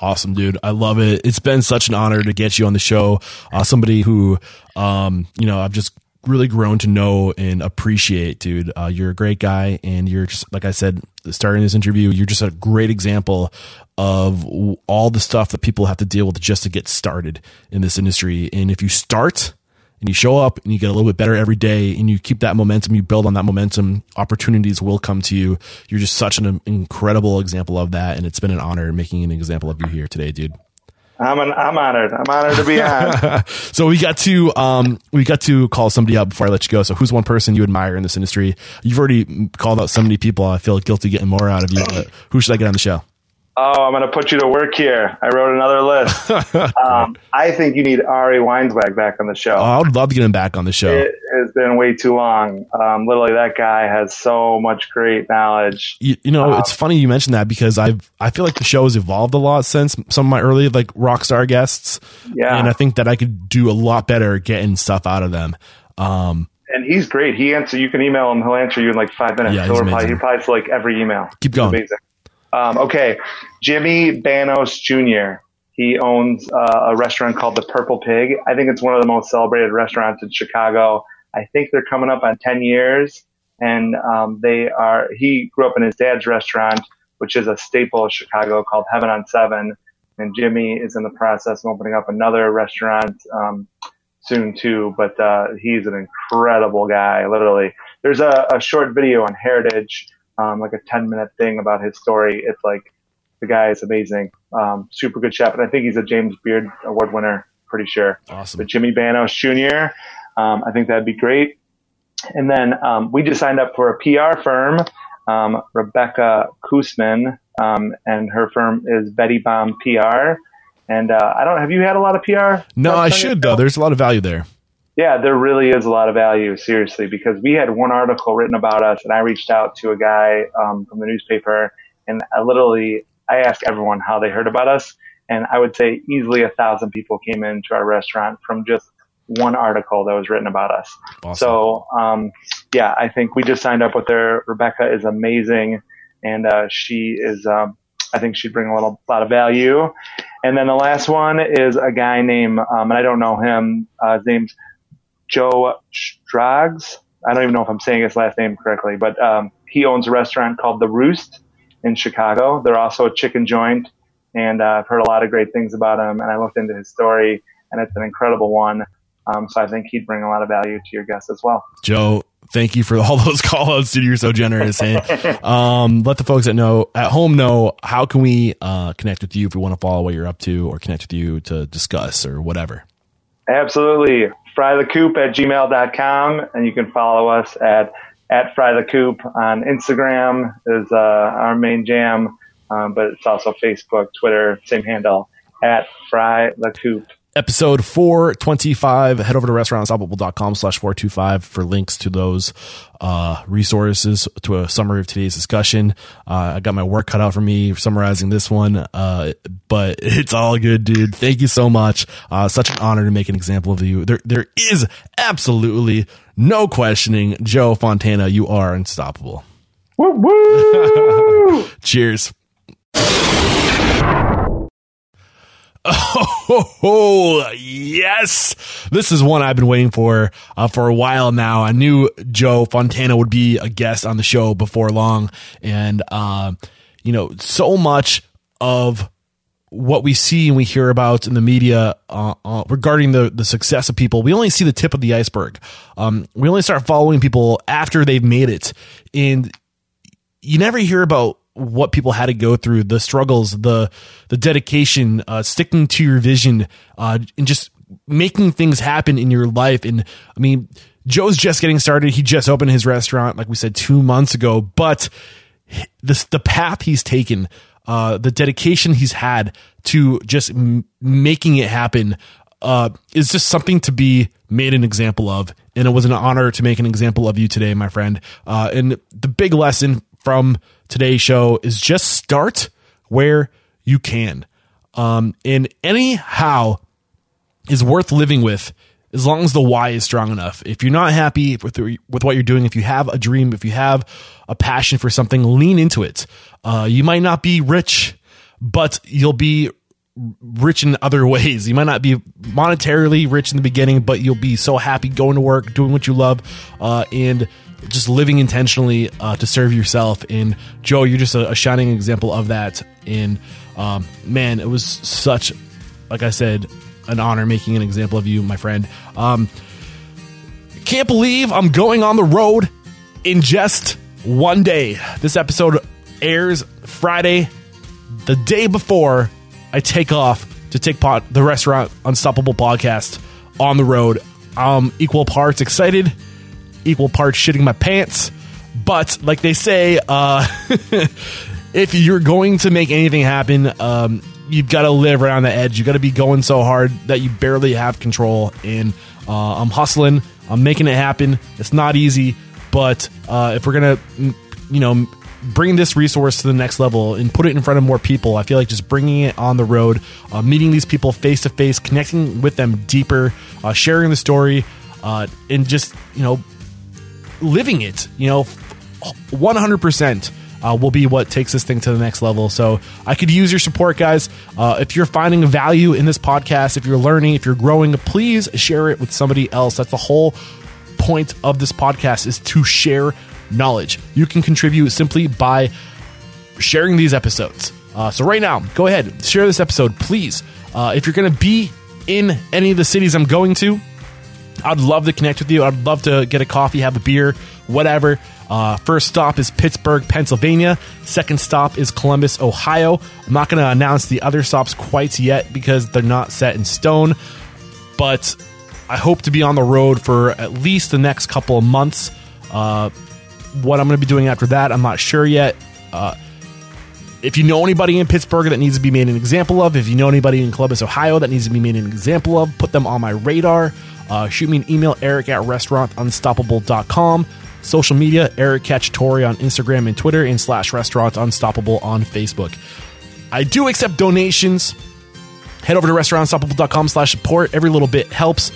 Awesome, dude. I love it. It's been such an honor to get you on the show. Uh, somebody who, um, you know, I've just really grown to know and appreciate, dude. Uh, you're a great guy, and you're just like I said, starting this interview, you're just a great example of all the stuff that people have to deal with just to get started in this industry. And if you start and you show up and you get a little bit better every day and you keep that momentum, you build on that momentum, opportunities will come to you. You're just such an incredible example of that. And it's been an honor making an example of you here today, dude. I'm an, I'm honored. I'm honored to be on. So we got to um we got to call somebody up before I let you go. So who's one person you admire in this industry? You've already called out so many people. I feel guilty getting more out of you. But who should I get on the show? Oh, I'm going to put you to work here. I wrote another list. um, I think you need Ari Weinzweig back on the show. Oh, I would love to get him back on the show. It has been way too long. Um, literally, that guy has so much great knowledge. you, you know, it's funny you mentioned that because I've I feel like the show has evolved a lot since some of my early like rock star guests. Yeah. and I think that I could do a lot better getting stuff out of them. Um, And he's great. He answer. You can email him. He'll answer you in like five minutes. Yeah, he'll he's reply. amazing. He replies to like every email. Keep going. amazing. Um, okay, Jimmy Bannos Jr. He owns uh, a restaurant called the Purple Pig. I think it's one of the most celebrated restaurants in Chicago. I think they're coming up on 10 years, and um, they are. He grew up in his dad's restaurant, which is a staple of Chicago called Heaven on Seven. And Jimmy is in the process of opening up another restaurant um, soon too. But uh, he's an incredible guy. Literally, there's a, a short video on Heritage um, like a 10 minute thing about his story. It's like the guy is amazing, um, super good chef, and I think he's a James Beard Award winner, pretty sure. awesome. But Jimmy Bannos Jr., um, I think that'd be great. And then um, we just signed up for a PR firm, um, Rebecca Koosman, um, and her firm is Betty Baum PR. And uh, I don't have you had a lot of PR? No, I should though. There's a lot of value there. Yeah, there really is a lot of value, seriously, because we had one article written about us, and I reached out to a guy um, from the newspaper, and I literally I asked everyone how they heard about us, and I would say easily a thousand people came into our restaurant from just one article that was written about us. Awesome. So, um, yeah, I think we just signed up with her. Rebecca is amazing, and uh, she is. Um, I think she'd bring a little lot of value. And then the last one is a guy named, um, and I don't know him. Uh, his name's Joe Strags. I don't even know if I'm saying his last name correctly, but um, he owns a restaurant called The Roost in Chicago. They're also a chicken joint, and uh, I've heard a lot of great things about him. And I looked into his story, and it's an incredible one. Um, so I think he'd bring a lot of value to your guests as well. Joe, thank you for all those call outs, dude. You're so generous. And um, let the folks that know at home know how can we uh, connect with you if we want to follow what you're up to or connect with you to discuss or whatever. Absolutely. Frythecoop at gmail.com. And you can follow us at, at Frythecoop on Instagram is uh, our main jam. Um, but it's also Facebook, Twitter, same handle at Fry the Coop. Episode 425 head over to restaurantunstoppable.com slash 425 for links to those uh, resources to a summary of today's discussion. Uh, i got my work cut out for me summarizing this one uh, but it's all good dude. Thank you so much. Uh, such an honor to make an example of you. There there is absolutely no questioning. Joe fontana you are unstoppable. Woo woo! cheers Oh, yes. This is one I've been waiting for uh, for a while now. I knew Joe Fontana would be a guest on the show before long. And, uh, you know, so much of what we see and we hear about in the media uh, uh, regarding the, the success of people, we only see the tip of the iceberg. Um, we only start following people after they've made it. And you never hear about what people had to go through, the struggles, the the dedication, uh, sticking to your vision, uh, and just making things happen in your life. And I mean, Joe's just getting started. He just opened his restaurant, like we said, two months ago. But the the path he's taken, uh, the dedication he's had to just m- making it happen, uh, is just something to be made an example of. And it was an honor to make an example of you today, my friend. Uh, and the big lesson from today's show is just start where you can. Um, and anyhow is worth living with as long as the why is strong enough. If you're not happy with with what you're doing, if you have a dream, if you have a passion for something, lean into it. Uh, you might not be rich, but you'll be rich in other ways. You might not be monetarily rich in the beginning, but you'll be so happy going to work, doing what you love, uh, and just living intentionally uh, to serve yourself. And Joe, you're just a, a shining example of that. And um, man, it was such, like I said, an honor making an example of you, my friend. Um, can't believe I'm going on the road in just one day. This episode airs Friday, the day before I take off to take pot the restaurant Unstoppable podcast on the road. I'm equal parts excited, equal parts shitting my pants. But like they say, uh, if you're going to make anything happen, um, you've got to live on the edge. You got to be going so hard that you barely have control. And uh, I'm hustling. I'm making it happen. It's not easy, but uh, if we're gonna, you know, bring this resource to the next level and put it in front of more people, I feel like just bringing it on the road, uh, meeting these people face to face, connecting with them deeper, uh, sharing the story, uh, and just you know, living it. You know, 100 percent uh, will be what takes this thing to the next level. So I could use your support, guys. Uh, if you're finding value in this podcast, if you're learning, if you're growing, please share it with somebody else. That's the whole point of this podcast is to share knowledge. You can contribute simply by sharing these episodes. Uh, so right now, go ahead, share this episode, please. Uh, if you're going to be in any of the cities I'm going to, I'd love to connect with you. I'd love to get a coffee, have a beer, whatever. Uh, first stop is Pittsburgh, Pennsylvania. Second stop is Columbus, Ohio. I'm not going to announce the other stops quite yet because they're not set in stone, but I hope to be on the road for at least the next couple of months. Uh, what I'm going to be doing after that, I'm not sure yet. Uh, if you know anybody in Pittsburgh that needs to be made an example of, if you know anybody in Columbus, Ohio that needs to be made an example of, put them on my radar. Uh, shoot me an email, eric at restaurantunstoppable.com. Social media, Eric Catch Cacciatore on Instagram and Twitter, and slash restaurant unstoppable on Facebook. I do accept donations. Head over to restaurantunstoppable.com slash support. Every little bit helps.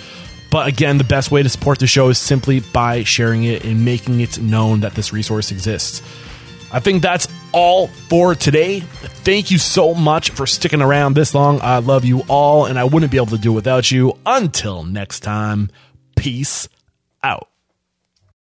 But again, the best way to support the show is simply by sharing it and making it known that this resource exists. I think that's all for today. Thank you so much for sticking around this long. I love you all, and I wouldn't be able to do it without you. Until next time, peace out.